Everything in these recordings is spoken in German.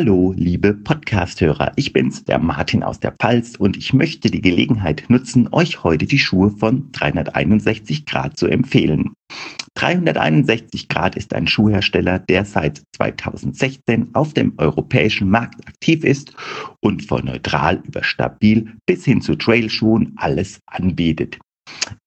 Hallo, liebe Podcast-Hörer. Ich bin's, der Martin aus der Pfalz und ich möchte die Gelegenheit nutzen, euch heute die Schuhe von 361 Grad zu empfehlen. 361 Grad ist ein Schuhhersteller, der seit 2016 auf dem europäischen Markt aktiv ist und von neutral über stabil bis hin zu Trailschuhen alles anbietet.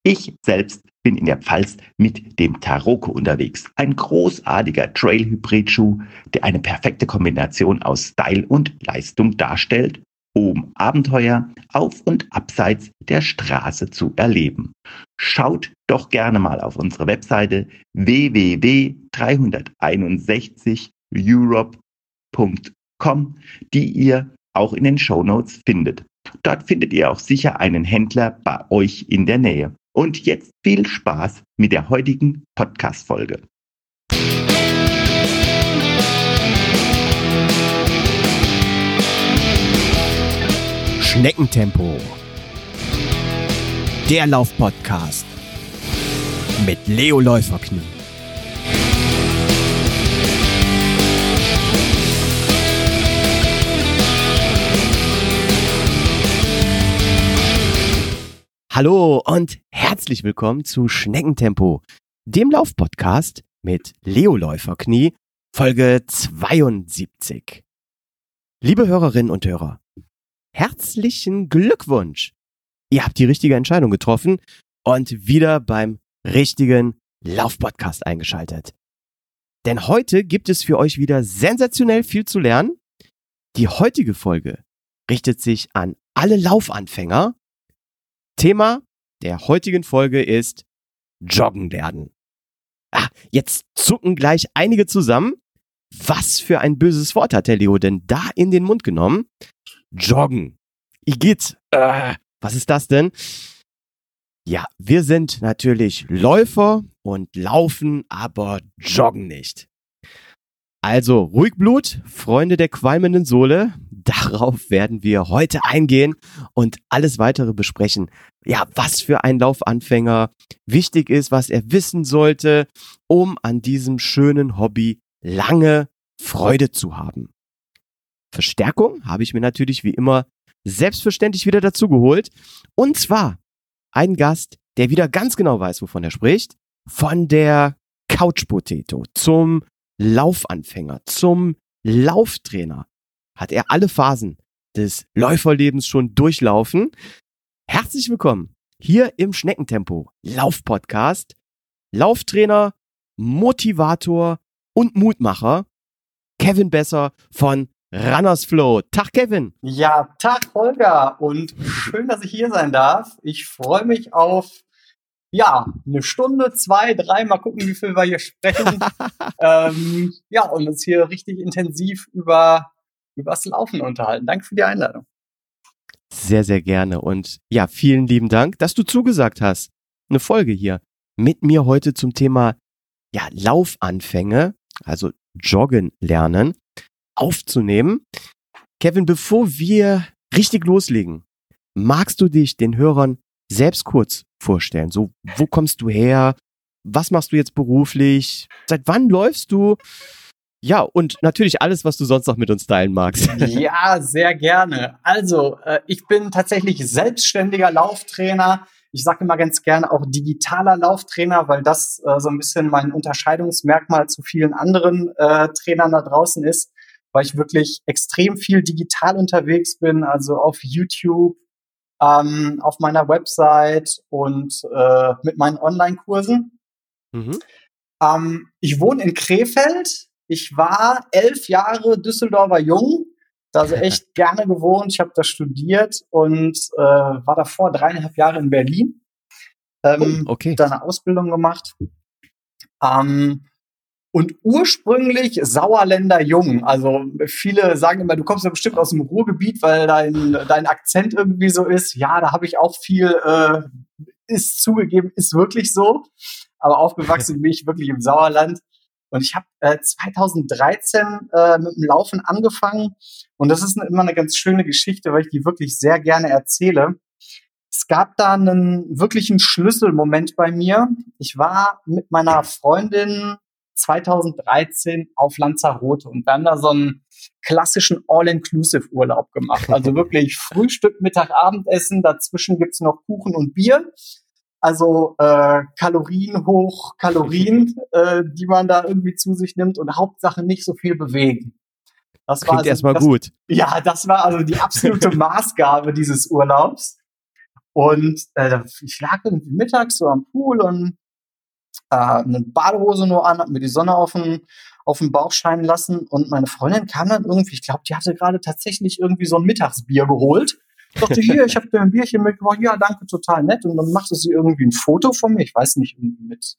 Ich selbst bin in der Pfalz mit dem Taroko unterwegs. Ein großartiger Trail-Hybrid-Schuh, der eine perfekte Kombination aus Style und Leistung darstellt, um Abenteuer auf und abseits der Straße zu erleben. Schaut doch gerne mal auf unsere Webseite www.361europe.com, die ihr auch in den Show Notes findet. Dort findet ihr auch sicher einen Händler bei euch in der Nähe. Und jetzt viel Spaß mit der heutigen Podcast-Folge. Schneckentempo. Der Lauf-Podcast mit Leo Läuferknie. Hallo und herzlich willkommen zu Schneckentempo, dem Laufpodcast mit Leo Läuferknie, Folge 72. Liebe Hörerinnen und Hörer, herzlichen Glückwunsch! Ihr habt die richtige Entscheidung getroffen und wieder beim richtigen Laufpodcast eingeschaltet. Denn heute gibt es für euch wieder sensationell viel zu lernen. Die heutige Folge richtet sich an alle Laufanfänger Thema der heutigen Folge ist Joggen lernen. Ah, jetzt zucken gleich einige zusammen. Was für ein böses Wort hat der Leo denn da in den Mund genommen? Joggen. Igitt. Äh, was ist das denn? Ja, wir sind natürlich Läufer und laufen, aber joggen nicht. Also ruhig Blut, Freunde der qualmenden Sohle. Darauf werden wir heute eingehen und alles weitere besprechen. Ja, was für ein Laufanfänger wichtig ist, was er wissen sollte, um an diesem schönen Hobby lange Freude zu haben. Verstärkung habe ich mir natürlich wie immer selbstverständlich wieder dazu geholt. Und zwar ein Gast, der wieder ganz genau weiß, wovon er spricht. Von der Couch Potato zum Laufanfänger zum Lauftrainer hat er alle Phasen des Läuferlebens schon durchlaufen. Herzlich willkommen hier im Schneckentempo Laufpodcast. Lauftrainer, Motivator und Mutmacher Kevin Besser von Runners Flow. Tag, Kevin. Ja, Tag, Holger. Und schön, dass ich hier sein darf. Ich freue mich auf ja, eine Stunde, zwei, drei, mal gucken, wie viel wir hier sprechen. ähm, ja, und uns hier richtig intensiv über übers Laufen unterhalten. Danke für die Einladung. Sehr, sehr gerne. Und ja, vielen lieben Dank, dass du zugesagt hast. Eine Folge hier mit mir heute zum Thema ja, Laufanfänge, also Joggen lernen, aufzunehmen. Kevin, bevor wir richtig loslegen, magst du dich den Hörern selbst kurz vorstellen? So, wo kommst du her? Was machst du jetzt beruflich? Seit wann läufst du? Ja, und natürlich alles, was du sonst noch mit uns teilen magst. Ja, sehr gerne. Also, äh, ich bin tatsächlich selbstständiger Lauftrainer. Ich sage immer ganz gerne auch digitaler Lauftrainer, weil das äh, so ein bisschen mein Unterscheidungsmerkmal zu vielen anderen äh, Trainern da draußen ist, weil ich wirklich extrem viel digital unterwegs bin, also auf YouTube, ähm, auf meiner Website und äh, mit meinen Online-Kursen. Mhm. Ähm, ich wohne in Krefeld. Ich war elf Jahre Düsseldorfer Jung, also echt gerne gewohnt. Ich habe da studiert und äh, war davor dreieinhalb Jahre in Berlin. Ähm, oh, okay. Da eine Ausbildung gemacht. Ähm, und ursprünglich Sauerländer Jung. Also viele sagen immer, du kommst ja bestimmt aus dem Ruhrgebiet, weil dein, dein Akzent irgendwie so ist. Ja, da habe ich auch viel, äh, ist zugegeben, ist wirklich so. Aber aufgewachsen bin ich wirklich im Sauerland. Und ich habe äh, 2013 äh, mit dem Laufen angefangen. Und das ist immer eine ganz schöne Geschichte, weil ich die wirklich sehr gerne erzähle. Es gab da einen wirklichen Schlüsselmoment bei mir. Ich war mit meiner Freundin 2013 auf Lanzarote und dann da so einen klassischen All-Inclusive-Urlaub gemacht. Also wirklich Frühstück, Mittag, Abendessen, dazwischen gibt's noch Kuchen und Bier. Also äh, Kalorien hoch, Kalorien, äh, die man da irgendwie zu sich nimmt und Hauptsache nicht so viel bewegen. Das Klingt also, erstmal das, gut. Ja, das war also die absolute Maßgabe dieses Urlaubs. Und äh, ich lag irgendwie mittags so am Pool und äh, eine Badehose nur an, hab mir die Sonne auf den, auf den Bauch scheinen lassen und meine Freundin kam dann irgendwie, ich glaube, die hatte gerade tatsächlich irgendwie so ein Mittagsbier geholt. Ich dachte, hier, ich habe dir ein Bierchen mitgebracht, ja, danke, total nett. Und dann machte sie irgendwie ein Foto von mir, ich weiß nicht, irgendwie mit,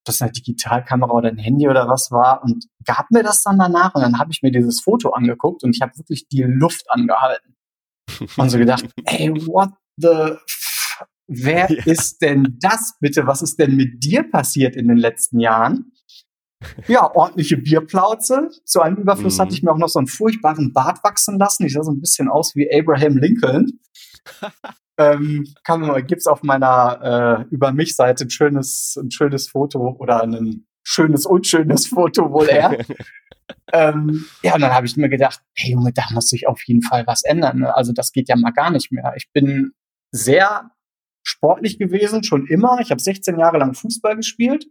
ob das eine Digitalkamera oder ein Handy oder was war und gab mir das dann danach und dann habe ich mir dieses Foto angeguckt und ich habe wirklich die Luft angehalten. Und so gedacht, ey, what the wer ja. ist denn das bitte? Was ist denn mit dir passiert in den letzten Jahren? Ja, ordentliche Bierplauze. Zu einem Überfluss mhm. hatte ich mir auch noch so einen furchtbaren Bart wachsen lassen. Ich sah so ein bisschen aus wie Abraham Lincoln. ähm, man, gibt's auf meiner äh, über mich Seite ein schönes, ein schönes Foto oder ein schönes unschönes Foto wohl eher. ähm, ja, und dann habe ich mir gedacht, hey Junge, da muss sich auf jeden Fall was ändern. Ne? Also das geht ja mal gar nicht mehr. Ich bin sehr sportlich gewesen, schon immer. Ich habe 16 Jahre lang Fußball gespielt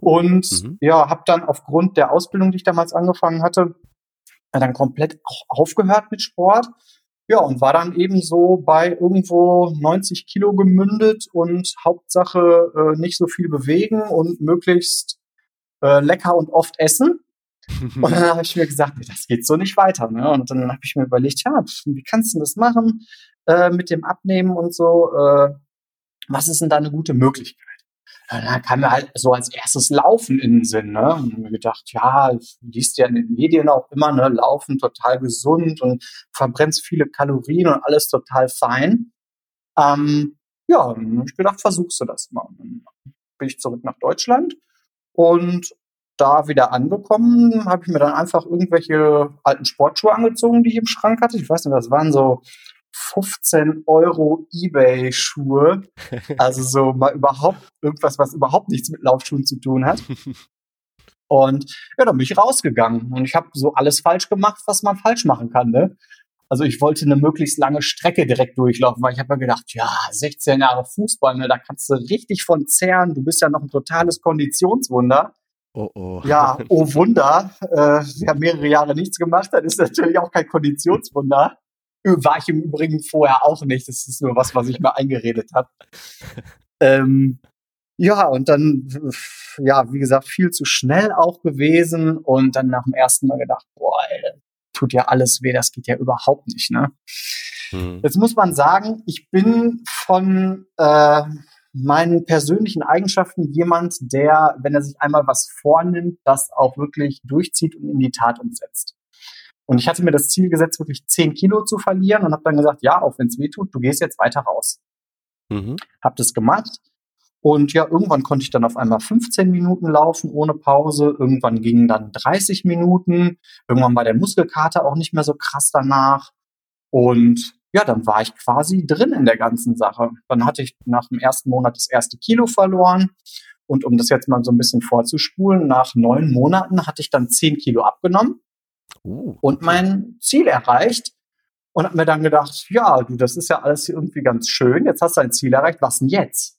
und mhm. ja, habe dann aufgrund der Ausbildung, die ich damals angefangen hatte, dann komplett aufgehört mit Sport. Ja, und war dann eben so bei irgendwo 90 Kilo gemündet und Hauptsache äh, nicht so viel bewegen und möglichst äh, lecker und oft essen. Und dann habe ich mir gesagt, das geht so nicht weiter. Ne? Und dann habe ich mir überlegt, ja, wie kannst du das machen äh, mit dem Abnehmen und so? Äh, was ist denn da eine gute Möglichkeit? da kam mir halt so als erstes Laufen in den Sinn, ne? Und mir gedacht, ja, liest ja in den Medien auch immer, ne, Laufen total gesund und verbrennst viele Kalorien und alles total fein. Ähm, ja, dann habe ich gedacht, versuchst du das mal. Und dann bin ich zurück nach Deutschland und da wieder angekommen, habe ich mir dann einfach irgendwelche alten Sportschuhe angezogen, die ich im Schrank hatte. Ich weiß nicht, das waren so 15 Euro Ebay-Schuhe. Also so mal überhaupt irgendwas, was überhaupt nichts mit Laufschuhen zu tun hat. Und ja, dann bin ich rausgegangen und ich habe so alles falsch gemacht, was man falsch machen kann. Ne? Also ich wollte eine möglichst lange Strecke direkt durchlaufen, weil ich habe mir gedacht, ja, 16 Jahre Fußball, ne, da kannst du richtig von zehren. Du bist ja noch ein totales Konditionswunder. Oh, oh. Ja, oh Wunder. Äh, wer mehrere Jahre nichts gemacht hat, ist natürlich auch kein Konditionswunder. War ich im Übrigen vorher auch nicht. Das ist nur was, was ich mir eingeredet habe. Ähm, ja, und dann, ja, wie gesagt, viel zu schnell auch gewesen und dann nach dem ersten Mal gedacht, boah, ey, tut ja alles weh, das geht ja überhaupt nicht, ne? Mhm. Jetzt muss man sagen, ich bin von äh, meinen persönlichen Eigenschaften jemand, der, wenn er sich einmal was vornimmt, das auch wirklich durchzieht und in die Tat umsetzt. Und ich hatte mir das Ziel gesetzt, wirklich 10 Kilo zu verlieren und habe dann gesagt, ja, auch wenn es weh tut, du gehst jetzt weiter raus. Mhm. Hab das gemacht. Und ja, irgendwann konnte ich dann auf einmal 15 Minuten laufen ohne Pause. Irgendwann gingen dann 30 Minuten. Irgendwann war der Muskelkater auch nicht mehr so krass danach. Und ja, dann war ich quasi drin in der ganzen Sache. Dann hatte ich nach dem ersten Monat das erste Kilo verloren. Und um das jetzt mal so ein bisschen vorzuspulen, nach neun Monaten hatte ich dann 10 Kilo abgenommen. Uh, und mein Ziel erreicht und habe mir dann gedacht, ja, du, das ist ja alles irgendwie ganz schön. Jetzt hast du ein Ziel erreicht. Was denn jetzt?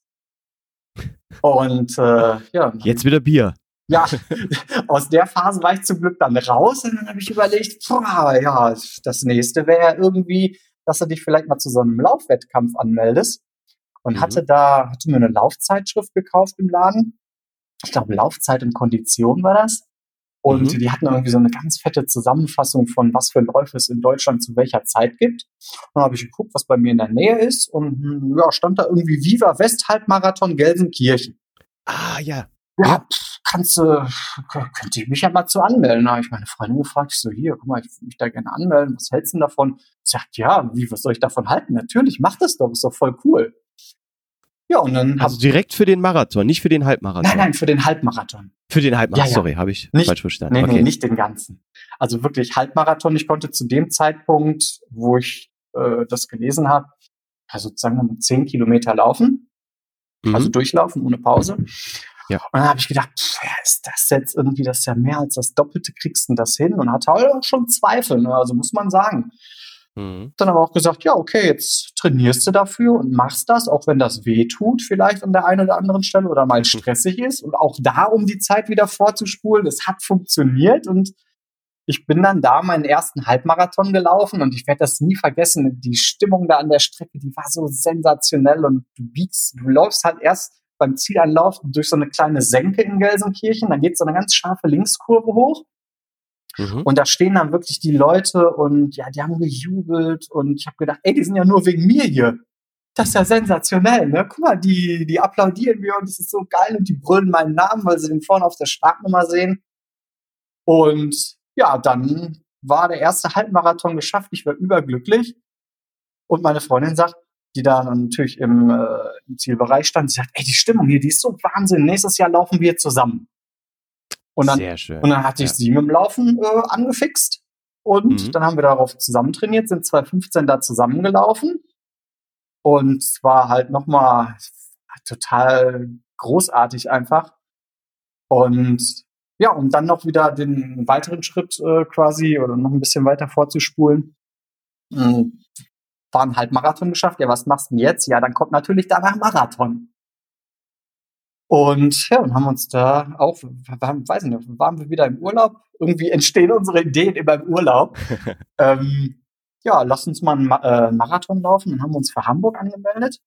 Und äh, ja. Jetzt wieder Bier. Ja, aus der Phase war ich zum Glück dann raus und dann habe ich überlegt, boah, ja, das nächste wäre irgendwie, dass du dich vielleicht mal zu so einem Laufwettkampf anmeldest. Und mhm. hatte da, hatte mir eine Laufzeitschrift gekauft im Laden. Ich glaube, Laufzeit und Kondition war das. Und mhm. die hatten irgendwie so eine ganz fette Zusammenfassung von, was für Läufe es in Deutschland zu welcher Zeit gibt. Und dann habe ich geguckt, was bei mir in der Nähe ist. Und hm, ja, stand da irgendwie Viva West Halbmarathon Gelsenkirchen. Ah, ja. Ja, kannst du, könnte ich mich ja mal zu anmelden. Da habe ich meine Freundin gefragt, ich so, hier, guck mal, ich würde mich da gerne anmelden. Was hältst du denn davon? Sagt, ja, wie, was soll ich davon halten? Natürlich, mach das doch, ist doch voll cool. Ja, und dann. Also direkt für den Marathon, nicht für den Halbmarathon. Nein, nein, für den Halbmarathon. Für den Halbmarathon, ja, ja. sorry, habe ich nicht, falsch verstanden. Nee, okay. nee, nicht den ganzen. Also wirklich Halbmarathon. Ich konnte zu dem Zeitpunkt, wo ich äh, das gelesen habe, also sagen wir mal zehn Kilometer laufen. Mhm. Also durchlaufen ohne Pause. Ja. Und dann habe ich gedacht, pff, ist das jetzt irgendwie, das ist ja mehr als das Doppelte, kriegst du das hin? Und hatte auch schon Zweifel, ne? also muss man sagen. Mhm. Dann aber auch gesagt, ja, okay, jetzt trainierst du dafür und machst das, auch wenn das weh tut, vielleicht an der einen oder anderen Stelle oder mal stressig ist. Und auch da, um die Zeit wieder vorzuspulen, das hat funktioniert und ich bin dann da meinen ersten Halbmarathon gelaufen und ich werde das nie vergessen. Die Stimmung da an der Strecke, die war so sensationell und du biegst, du läufst halt erst beim Zielanlauf durch so eine kleine Senke in Gelsenkirchen, dann geht so eine ganz scharfe Linkskurve hoch. Mhm. Und da stehen dann wirklich die Leute und ja, die haben gejubelt und ich habe gedacht, ey, die sind ja nur wegen mir hier. Das ist ja sensationell, ne? Guck mal, die, die applaudieren mir und das ist so geil und die brüllen meinen Namen, weil sie den vorne auf der Startnummer sehen. Und ja, dann war der erste Halbmarathon geschafft. Ich war überglücklich. Und meine Freundin sagt, die da natürlich im, äh, im Zielbereich stand, sie sagt, ey, die Stimmung hier, die ist so Wahnsinn. Nächstes Jahr laufen wir zusammen. Und dann, Sehr schön. Und dann hatte ich ja. sie mit dem Laufen äh, angefixt. Und mhm. dann haben wir darauf zusammen trainiert, sind 2015 da zusammengelaufen. Und es war halt nochmal total großartig einfach. Und ja, um dann noch wieder den weiteren Schritt äh, quasi oder noch ein bisschen weiter vorzuspulen, äh, war ein Halbmarathon geschafft. Ja, was machst du denn jetzt? Ja, dann kommt natürlich danach Marathon. Und ja, und haben uns da auch, waren, weiß nicht, waren wir wieder im Urlaub. Irgendwie entstehen unsere Ideen immer im Urlaub. ähm, ja, lass uns mal einen Ma äh, Marathon laufen. Dann haben wir uns für Hamburg angemeldet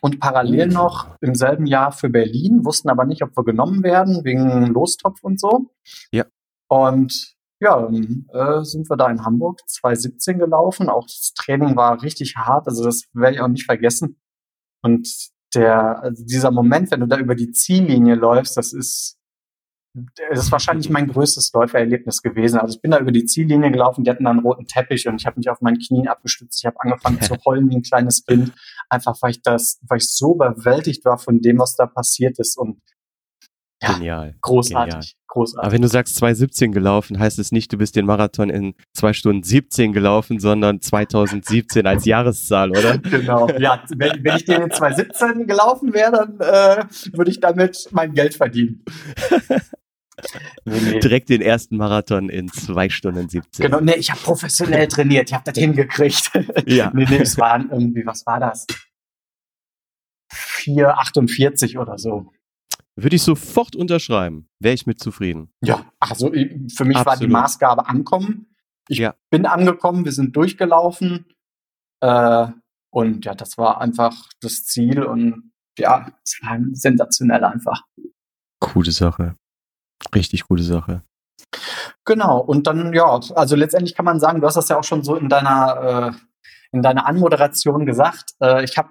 und parallel mhm. noch im selben Jahr für Berlin, wussten aber nicht, ob wir genommen werden, wegen Lostopf und so. Ja. Und ja, dann äh, sind wir da in Hamburg 2017 gelaufen. Auch das Training war richtig hart, also das werde ich auch nicht vergessen. Und der, also dieser Moment, wenn du da über die Ziellinie läufst, das ist das ist wahrscheinlich mein größtes Läufererlebnis gewesen. Also ich bin da über die Ziellinie gelaufen, die hatten da einen roten Teppich und ich habe mich auf meinen Knien abgestützt. Ich habe angefangen zu heulen wie ein kleines Kind, einfach weil ich das, weil ich so überwältigt war von dem, was da passiert ist und ja, Genial. Großartig. Genial. Großartig. Aber wenn du sagst 2,17 gelaufen, heißt es nicht, du bist den Marathon in 2 Stunden 17 gelaufen, sondern 2017 als Jahreszahl, oder? Genau. Ja, wenn, wenn ich den in 2017 gelaufen wäre, dann äh, würde ich damit mein Geld verdienen. Nee, nee. Direkt den ersten Marathon in 2 Stunden 17. Genau, nee, ich habe professionell trainiert, ich habe das hingekriegt. Ja. nee, nee, es waren irgendwie, was war das? 4,48 oder so. Würde ich sofort unterschreiben. Wäre ich mit zufrieden. Ja, also für mich Absolut. war die Maßgabe ankommen. Ich ja. bin angekommen, wir sind durchgelaufen. Äh, und ja, das war einfach das Ziel und ja, es war sensationell einfach. Coole Sache. Richtig gute Sache. Genau, und dann, ja, also letztendlich kann man sagen, du hast das ja auch schon so in deiner äh, in deiner Anmoderation gesagt, äh, ich habe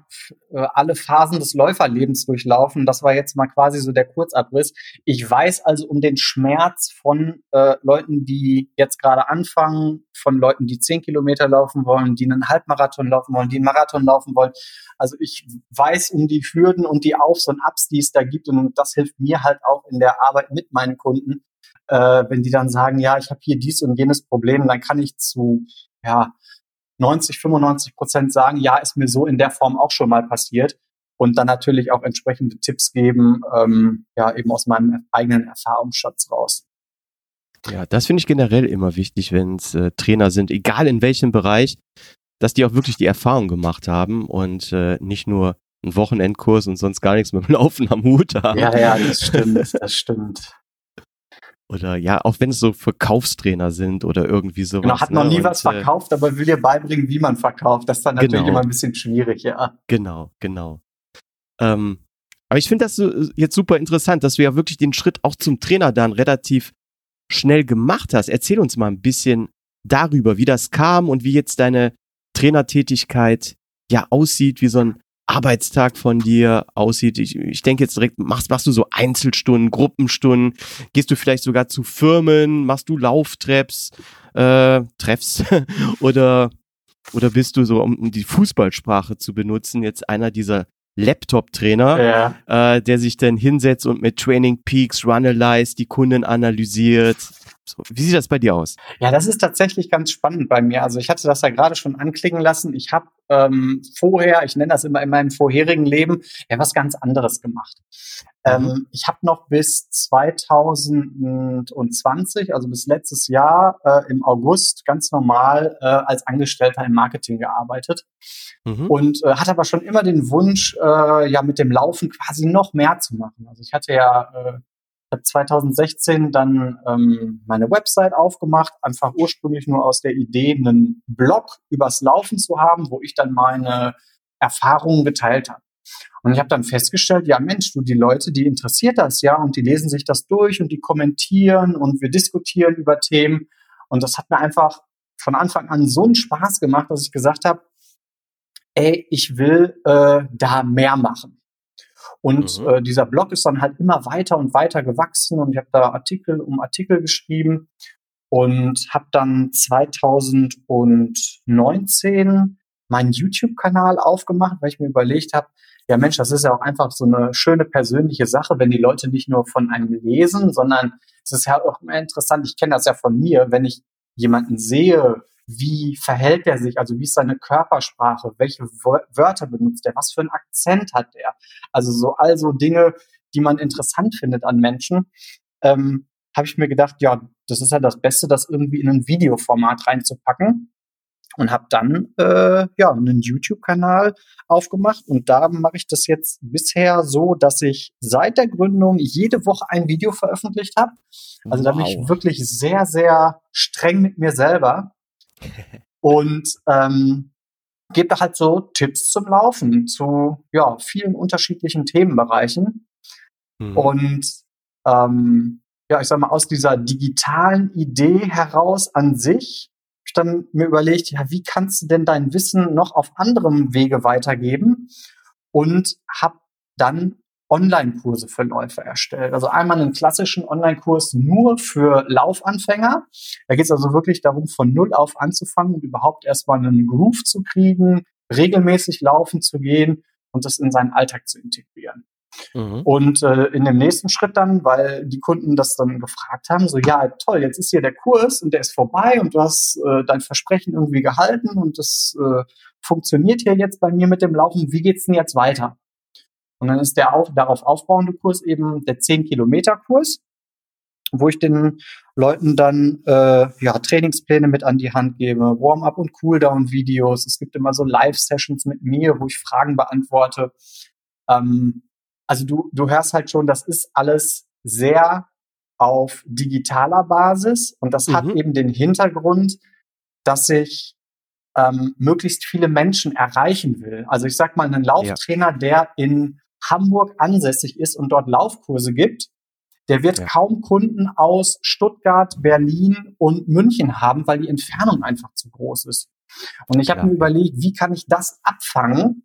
äh, alle Phasen des Läuferlebens durchlaufen. Das war jetzt mal quasi so der Kurzabriss. Ich weiß also um den Schmerz von äh, Leuten, die jetzt gerade anfangen, von Leuten, die zehn Kilometer laufen wollen, die einen Halbmarathon laufen wollen, die einen Marathon laufen wollen. Also ich weiß um die Hürden und die Aufs und Abs, die es da gibt. Und das hilft mir halt auch in der Arbeit mit meinen Kunden. Äh, wenn die dann sagen, ja, ich habe hier dies und jenes Problem, dann kann ich zu ja, 90, 95 Prozent sagen, ja, ist mir so in der Form auch schon mal passiert. Und dann natürlich auch entsprechende Tipps geben, ähm, ja, eben aus meinem eigenen Erfahrungsschatz raus. Ja, das finde ich generell immer wichtig, wenn es äh, Trainer sind, egal in welchem Bereich, dass die auch wirklich die Erfahrung gemacht haben und äh, nicht nur einen Wochenendkurs und sonst gar nichts mit dem Laufen am Hut haben. Ja, ja, das stimmt, das stimmt. Oder ja, auch wenn es so Verkaufstrainer sind oder irgendwie sowas. Genau, hat noch ne? nie und, was äh, verkauft, aber will dir beibringen, wie man verkauft. Das ist dann natürlich genau. immer ein bisschen schwierig, ja. Genau, genau. Ähm, aber ich finde das so, jetzt super interessant, dass du ja wirklich den Schritt auch zum Trainer dann relativ schnell gemacht hast. Erzähl uns mal ein bisschen darüber, wie das kam und wie jetzt deine Trainertätigkeit ja aussieht, wie so ein Arbeitstag von dir aussieht. Ich, ich denke jetzt direkt, machst, machst du so Einzelstunden, Gruppenstunden, gehst du vielleicht sogar zu Firmen, machst du Lauftreps, äh, Treffs oder, oder bist du so, um die Fußballsprache zu benutzen, jetzt einer dieser Laptop-Trainer, ja. äh, der sich dann hinsetzt und mit Training Peaks, Runalyze die Kunden analysiert, so, wie sieht das bei dir aus? Ja, das ist tatsächlich ganz spannend bei mir. Also ich hatte das ja gerade schon anklingen lassen. Ich habe ähm, vorher, ich nenne das immer in meinem vorherigen Leben, ja was ganz anderes gemacht. Ähm, mhm. ich habe noch bis 2020, also bis letztes Jahr äh, im August, ganz normal äh, als Angestellter im Marketing gearbeitet mhm. und äh, hatte aber schon immer den Wunsch, äh, ja mit dem Laufen quasi noch mehr zu machen. Also ich hatte ja äh, habe 2016 dann ähm, meine Website aufgemacht, einfach ursprünglich nur aus der Idee, einen Blog übers Laufen zu haben, wo ich dann meine Erfahrungen geteilt habe. Und ich habe dann festgestellt, ja Mensch, du, die Leute, die interessiert das ja und die lesen sich das durch und die kommentieren und wir diskutieren über Themen. Und das hat mir einfach von Anfang an so einen Spaß gemacht, dass ich gesagt habe, ey, ich will äh, da mehr machen. Und mhm. äh, dieser Blog ist dann halt immer weiter und weiter gewachsen und ich habe da Artikel um Artikel geschrieben und habe dann 2019 meinen YouTube-Kanal aufgemacht, weil ich mir überlegt habe, ja Mensch, das ist ja auch einfach so eine schöne persönliche Sache, wenn die Leute nicht nur von einem lesen, sondern es ist ja auch immer interessant, ich kenne das ja von mir, wenn ich jemanden sehe, wie verhält er sich, also wie ist seine Körpersprache, welche Wörter benutzt er, was für einen Akzent hat er. Also so also Dinge, die man interessant findet an Menschen, ähm, habe ich mir gedacht, ja, das ist ja das Beste, das irgendwie in ein Videoformat reinzupacken. Und habe dann äh, ja einen YouTube-Kanal aufgemacht. Und da mache ich das jetzt bisher so, dass ich seit der Gründung jede Woche ein Video veröffentlicht habe. Also wow. da bin ich wirklich sehr sehr streng mit mir selber und ähm, gebe da halt so Tipps zum Laufen zu ja vielen unterschiedlichen Themenbereichen mhm. und ähm, ja, ich sag mal, aus dieser digitalen Idee heraus an sich ich dann mir überlegt, ja, wie kannst du denn dein Wissen noch auf anderem Wege weitergeben? Und habe dann Online-Kurse für Läufer erstellt. Also einmal einen klassischen Online-Kurs nur für Laufanfänger. Da geht es also wirklich darum, von Null auf anzufangen und überhaupt erstmal einen Groove zu kriegen, regelmäßig laufen zu gehen und das in seinen Alltag zu integrieren. Mhm. Und äh, in dem nächsten Schritt dann, weil die Kunden das dann gefragt haben, so ja, toll, jetzt ist hier der Kurs und der ist vorbei und du hast äh, dein Versprechen irgendwie gehalten und das äh, funktioniert hier jetzt bei mir mit dem Laufen. Wie geht's denn jetzt weiter? Und dann ist der auf, darauf aufbauende Kurs eben der 10-Kilometer-Kurs, wo ich den Leuten dann äh, ja, Trainingspläne mit an die Hand gebe, Warm-up und Cooldown-Videos. Es gibt immer so Live-Sessions mit mir, wo ich Fragen beantworte. Ähm, also du, du hörst halt schon, das ist alles sehr auf digitaler Basis und das mhm. hat eben den Hintergrund, dass ich ähm, möglichst viele Menschen erreichen will. Also ich sag mal, einen Lauftrainer, ja. der in Hamburg ansässig ist und dort Laufkurse gibt, der wird ja. kaum Kunden aus Stuttgart, Berlin und München haben, weil die Entfernung einfach zu groß ist. Und ich habe ja. mir überlegt, wie kann ich das abfangen?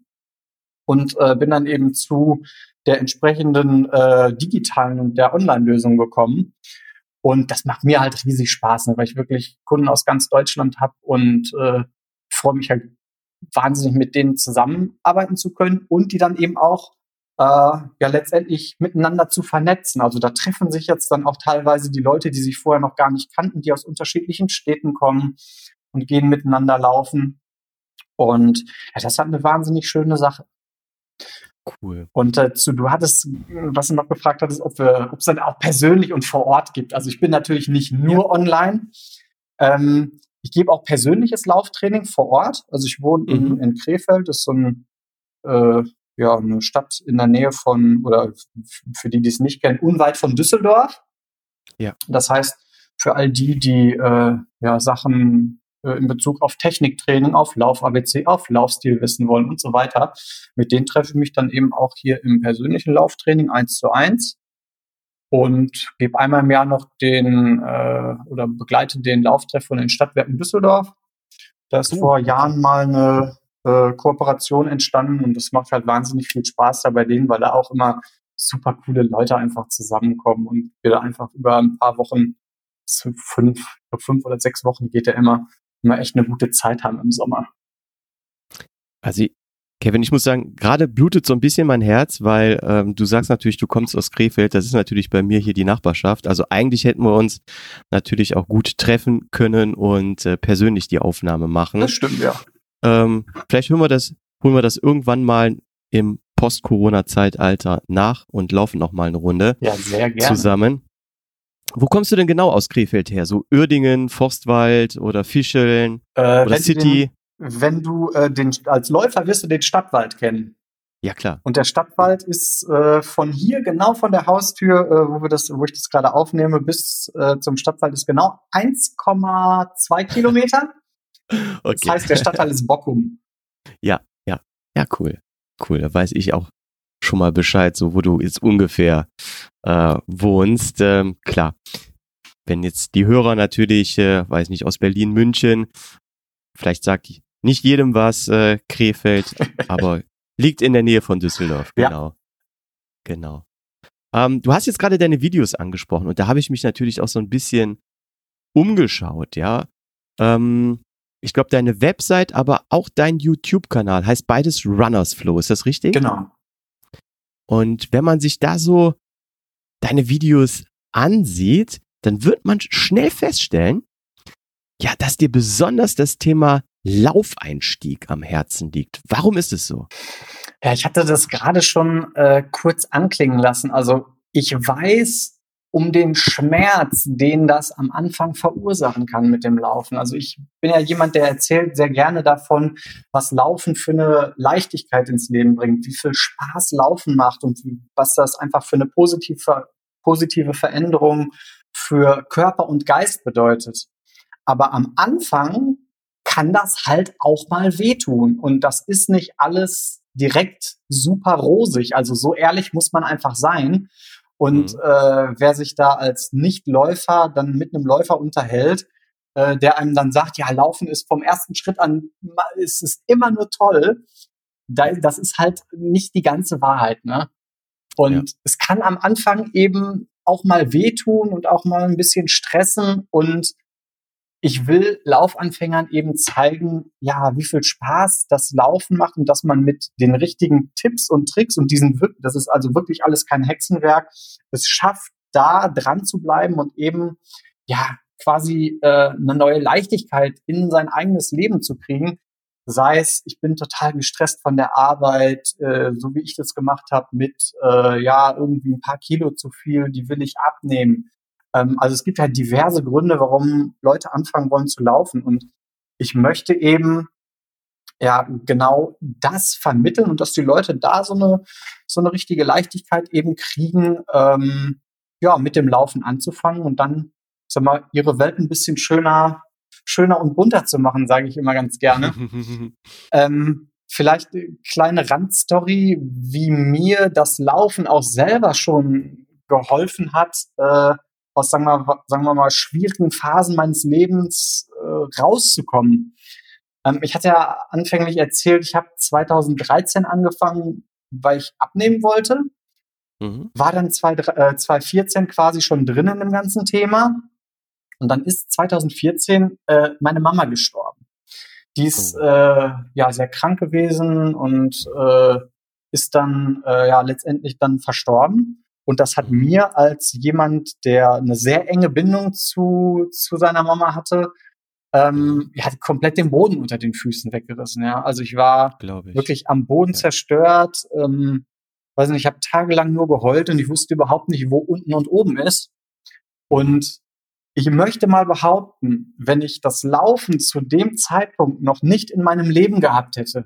Und äh, bin dann eben zu der entsprechenden äh, digitalen und der Online-Lösung gekommen. Und das macht mir halt riesig Spaß, ne, weil ich wirklich Kunden aus ganz Deutschland habe und äh, freue mich halt wahnsinnig mit denen zusammenarbeiten zu können und die dann eben auch äh, ja letztendlich miteinander zu vernetzen. Also da treffen sich jetzt dann auch teilweise die Leute, die sich vorher noch gar nicht kannten, die aus unterschiedlichen Städten kommen und gehen miteinander laufen. Und ja, das ist halt eine wahnsinnig schöne Sache. Cool. Und dazu, du hattest, was du noch gefragt hattest, ob wir, ob es dann auch persönlich und vor Ort gibt. Also ich bin natürlich nicht nur ja. online. Ähm, ich gebe auch persönliches Lauftraining vor Ort. Also ich wohne mhm. in, in Krefeld, das ist so ein, äh, ja, eine Stadt in der Nähe von, oder für die, die es nicht kennen, unweit von Düsseldorf. Ja. Das heißt, für all die, die äh, ja, Sachen äh, in Bezug auf Techniktraining, auf Lauf-ABC, auf Laufstil wissen wollen und so weiter. Mit denen treffe ich mich dann eben auch hier im persönlichen Lauftraining eins zu eins und gebe einmal im Jahr noch den äh, oder begleite den Lauftreff von den Stadtwerken Düsseldorf. Da ist vor Jahren mal eine äh, Kooperation entstanden und das macht halt wahnsinnig viel Spaß da bei denen, weil da auch immer super coole Leute einfach zusammenkommen und wir da einfach über ein paar Wochen, fünf, fünf oder sechs Wochen geht ja immer, immer echt eine gute Zeit haben im Sommer. Also Kevin, ich muss sagen, gerade blutet so ein bisschen mein Herz, weil ähm, du sagst natürlich, du kommst aus Krefeld, das ist natürlich bei mir hier die Nachbarschaft. Also eigentlich hätten wir uns natürlich auch gut treffen können und äh, persönlich die Aufnahme machen. Das stimmt, ja. Ähm, vielleicht hören wir das, holen wir das irgendwann mal im Post-Corona-Zeitalter nach und laufen noch mal eine Runde Ja, sehr gerne. zusammen. Wo kommst du denn genau aus Krefeld her? So Uerdingen, Forstwald oder Fischeln Äh, oder wenn City? Du den, wenn du äh, den, als Läufer wirst du den Stadtwald kennen. Ja, klar. Und der Stadtwald ist äh, von hier, genau von der Haustür, äh, wo wir das, wo ich das gerade aufnehme, bis äh, zum Stadtwald ist genau 1,2 Kilometer. Okay. Das heißt, der Stadtteil ist Bockum. Ja, cool. Cool. Da weiß ich auch schon mal Bescheid, so wo du jetzt ungefähr äh, wohnst. Ähm, klar. Wenn jetzt die Hörer natürlich, äh, weiß nicht, aus Berlin, München, vielleicht sagt nicht jedem was, äh, Krefeld, aber liegt in der Nähe von Düsseldorf. Ja. Genau. Genau. Ähm, du hast jetzt gerade deine Videos angesprochen und da habe ich mich natürlich auch so ein bisschen umgeschaut, ja. Ähm, ich glaube, deine Website, aber auch dein YouTube-Kanal heißt beides Runners Flow. Ist das richtig? Genau. Und wenn man sich da so deine Videos ansieht, dann wird man schnell feststellen, ja, dass dir besonders das Thema Laufeinstieg am Herzen liegt. Warum ist es so? Ja, ich hatte das gerade schon äh, kurz anklingen lassen. Also ich weiß um den Schmerz, den das am Anfang verursachen kann mit dem Laufen. Also ich bin ja jemand, der erzählt sehr gerne davon, was Laufen für eine Leichtigkeit ins Leben bringt, wie viel Spaß Laufen macht und was das einfach für eine positive, positive Veränderung für Körper und Geist bedeutet. Aber am Anfang kann das halt auch mal wehtun. Und das ist nicht alles direkt super rosig. Also so ehrlich muss man einfach sein. Und Mhm. äh, wer sich da als Nichtläufer dann mit einem Läufer unterhält, äh, der einem dann sagt, ja, Laufen ist vom ersten Schritt an, ist es immer nur toll, da, das ist halt nicht die ganze Wahrheit, ne? Und es kann am Anfang eben auch mal wehtun und auch mal ein bisschen stressen und ich will Laufanfängern eben zeigen, ja, wie viel Spaß das Laufen macht und dass man mit den richtigen Tipps und Tricks und diesen, das ist also wirklich alles kein Hexenwerk, es schafft, da dran zu bleiben und eben, ja, quasi äh, eine neue Leichtigkeit in sein eigenes Leben zu kriegen. Sei es, ich bin total gestresst von der Arbeit, äh, so wie ich das gemacht habe, mit äh, ja irgendwie ein paar Kilo zu viel, die will ich abnehmen. Ähm, also es gibt halt diverse Gründe, warum Leute anfangen wollen zu laufen. Und ich möchte eben ja genau das vermitteln und dass die Leute da so eine so eine richtige Leichtigkeit eben kriegen, ähm, ja mit dem Laufen anzufangen und dann sag mal ihre Welt ein bisschen schöner schöner und bunter zu machen, sage ich immer ganz gerne. Ähm, vielleicht eine kleine Randstory, wie mir das Laufen auch selber schon geholfen hat, äh, aus, sagen wir, sagen wir mal, schwierigen Phasen meines Lebens äh, rauszukommen. Ähm, ich hatte ja anfänglich erzählt, ich habe 2013 angefangen, weil ich abnehmen wollte, Mhm. war dann zwei, äh, 2014 quasi schon drin in dem ganzen Thema. Und dann ist 2014 äh, meine Mama gestorben. Die ist Oh. äh, ja sehr krank gewesen und äh, ist dann äh, ja letztendlich dann verstorben. Und das hat Mhm. mir als jemand, der eine sehr enge Bindung zu, zu seiner Mama hatte, ähm, ja, komplett den Boden unter den Füßen weggerissen. Ja. Also ich war Glaube ich. wirklich am Boden Ja. zerstört. Ähm, weiß nicht, ich habe tagelang nur geheult und ich wusste überhaupt nicht, wo unten und oben ist. Und ich möchte mal behaupten, wenn ich das Laufen zu dem Zeitpunkt noch nicht in meinem Leben gehabt hätte,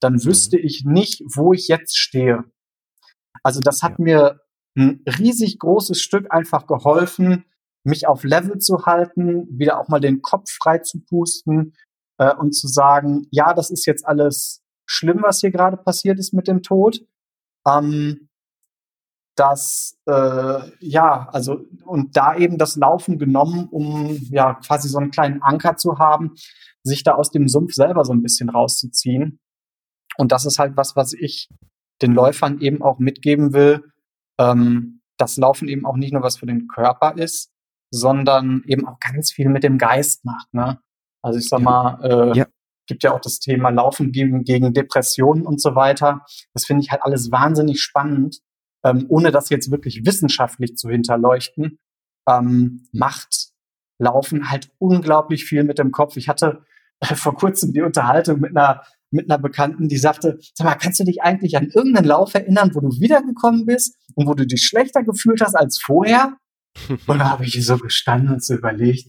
dann wüsste ich nicht, wo ich jetzt stehe. Also das hat Ja. mir ein riesig großes Stück einfach geholfen, mich auf Level zu halten, wieder auch mal den Kopf frei zu pusten äh, und zu sagen, ja, das ist jetzt alles schlimm, was hier gerade passiert ist mit dem Tod. Ähm, das, äh, ja, also, und da eben das Laufen genommen, um ja quasi so einen kleinen Anker zu haben, sich da aus dem Sumpf selber so ein bisschen rauszuziehen. Und das ist halt was, was ich den Läufern eben auch mitgeben will, ähm, dass Laufen eben auch nicht nur was für den Körper ist, sondern eben auch ganz viel mit dem Geist macht. Ne? Also ich sag Ja. mal, äh, Ja. gibt ja auch das Thema Laufen gegen, gegen Depressionen und so weiter. Das finde ich halt alles wahnsinnig spannend, ähm, ohne das jetzt wirklich wissenschaftlich zu hinterleuchten, ähm, macht Laufen halt unglaublich viel mit dem Kopf. Ich hatte äh, vor kurzem die Unterhaltung mit einer mit einer Bekannten, die sagte, sag mal, kannst du dich eigentlich an irgendeinen Lauf erinnern, wo du wiedergekommen bist und wo du dich schlechter gefühlt hast als vorher? Und da habe ich so gestanden und so überlegt.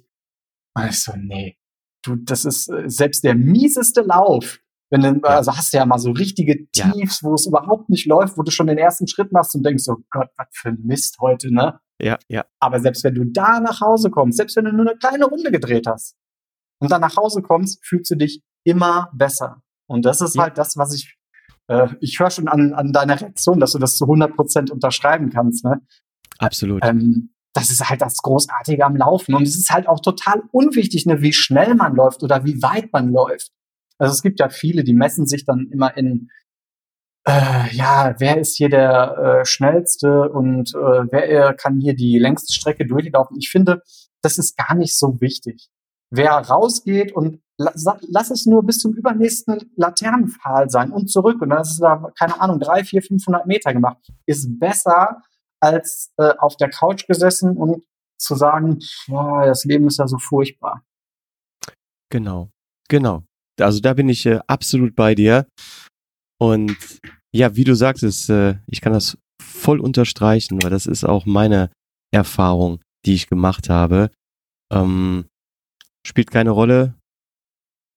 Und ich so, nee, du, das ist äh, selbst der mieseste Lauf. Wenn du, also hast du ja mal so richtige Tiefs, ja. wo es überhaupt nicht läuft, wo du schon den ersten Schritt machst und denkst, oh Gott, was für ein Mist heute, ne? Ja, ja. Aber selbst wenn du da nach Hause kommst, selbst wenn du nur eine kleine Runde gedreht hast und dann nach Hause kommst, fühlst du dich immer besser. Und das ist ja. halt das, was ich, äh, ich höre schon an, an deiner Reaktion, dass du das zu 100 Prozent unterschreiben kannst, ne? Absolut. Ähm, das ist halt das Großartige am Laufen. Und es ist halt auch total unwichtig, ne, wie schnell man läuft oder wie weit man läuft. Also es gibt ja viele, die messen sich dann immer in, äh, ja, wer ist hier der äh, schnellste und äh, wer kann hier die längste Strecke durchlaufen. Ich finde, das ist gar nicht so wichtig. Wer rausgeht und lass es nur bis zum übernächsten Laternenpfahl sein und zurück und dann ist es da, keine Ahnung, drei, vier, 500 Meter gemacht, ist besser, als äh, auf der Couch gesessen und zu sagen, boah, das Leben ist ja so furchtbar. Genau, genau. Also da bin ich äh, absolut bei dir. Und ja, wie du sagtest, äh, ich kann das voll unterstreichen, weil das ist auch meine Erfahrung, die ich gemacht habe. Ähm, spielt keine Rolle,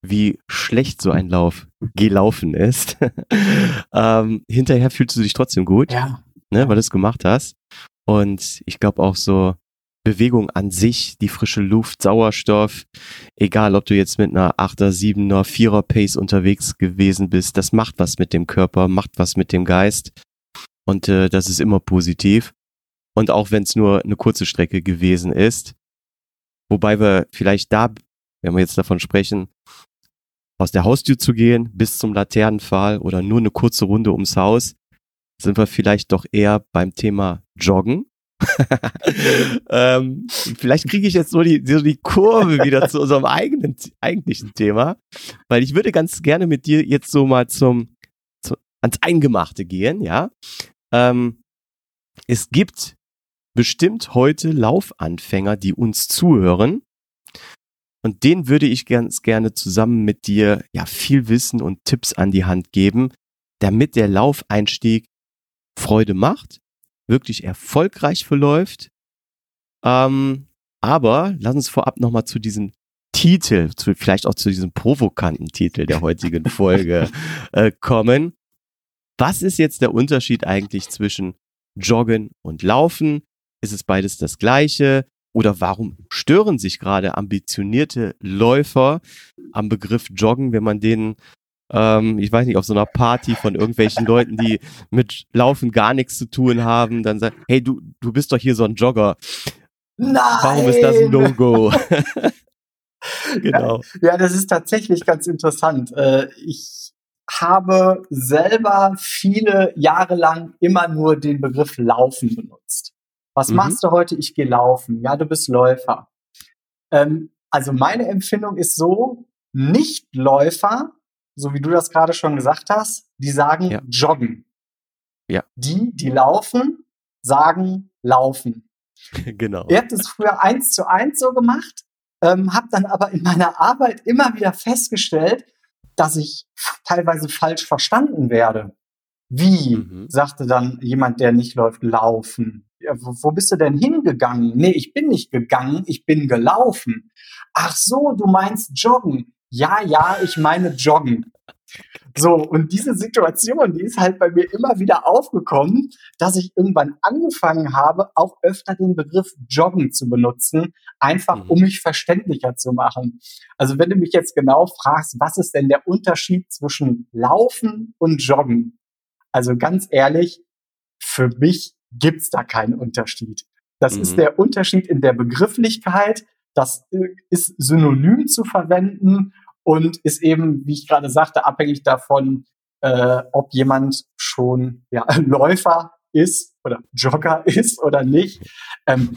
wie schlecht so ein Lauf gelaufen ist. ähm, hinterher fühlst du dich trotzdem gut. Ja ne, weil du es gemacht hast. Und ich glaube auch so Bewegung an sich, die frische Luft, Sauerstoff, egal ob du jetzt mit einer 8er, 7er, 4er Pace unterwegs gewesen bist, das macht was mit dem Körper, macht was mit dem Geist. Und äh, das ist immer positiv. Und auch wenn es nur eine kurze Strecke gewesen ist, wobei wir vielleicht da, wenn wir jetzt davon sprechen, aus der Haustür zu gehen bis zum Laternenpfahl oder nur eine kurze Runde ums Haus, sind wir vielleicht doch eher beim Thema Joggen. ähm, vielleicht kriege ich jetzt so die, so die Kurve wieder zu unserem eigenen, eigentlichen Thema, weil ich würde ganz gerne mit dir jetzt so mal zum, zu, ans Eingemachte gehen, ja. Ähm, es gibt bestimmt heute Laufanfänger, die uns zuhören. Und denen würde ich ganz gerne zusammen mit dir ja viel Wissen und Tipps an die Hand geben, damit der Laufeinstieg Freude macht, wirklich erfolgreich verläuft. Ähm, aber lass uns vorab nochmal zu diesem Titel, zu, vielleicht auch zu diesem provokanten Titel der heutigen Folge äh, kommen. Was ist jetzt der Unterschied eigentlich zwischen Joggen und Laufen? Ist es beides das gleiche? Oder warum stören sich gerade ambitionierte Läufer am Begriff Joggen, wenn man denen ähm, ich weiß nicht, auf so einer Party von irgendwelchen Leuten, die mit Laufen gar nichts zu tun haben, dann sagt, hey, du, du bist doch hier so ein Jogger. Nein! Warum ist das ein No-Go? genau. Ja, ja, das ist tatsächlich ganz interessant. Äh, ich habe selber viele Jahre lang immer nur den Begriff Laufen benutzt. Was mhm. machst du heute? Ich gehe laufen. Ja, du bist Läufer. Ähm, also meine Empfindung ist so, Nichtläufer so wie du das gerade schon gesagt hast, die sagen ja. joggen. Ja. Die, die laufen, sagen laufen. genau. Ich habe das früher eins zu eins so gemacht, ähm, habe dann aber in meiner Arbeit immer wieder festgestellt, dass ich teilweise falsch verstanden werde. Wie, mhm. sagte dann jemand, der nicht läuft, laufen. Ja, wo, wo bist du denn hingegangen? Nee, ich bin nicht gegangen, ich bin gelaufen. Ach so, du meinst joggen ja, ja, ich meine joggen. So, und diese Situation, die ist halt bei mir immer wieder aufgekommen, dass ich irgendwann angefangen habe, auch öfter den Begriff Joggen zu benutzen, einfach mhm. um mich verständlicher zu machen. Also wenn du mich jetzt genau fragst, was ist denn der Unterschied zwischen Laufen und Joggen? Also ganz ehrlich, für mich gibt's da keinen Unterschied. Das mhm. ist der Unterschied in der Begrifflichkeit. Das äh, ist synonym zu verwenden und ist eben, wie ich gerade sagte, abhängig davon, äh, ob jemand schon ja, Läufer ist oder Jogger ist oder nicht. Ähm,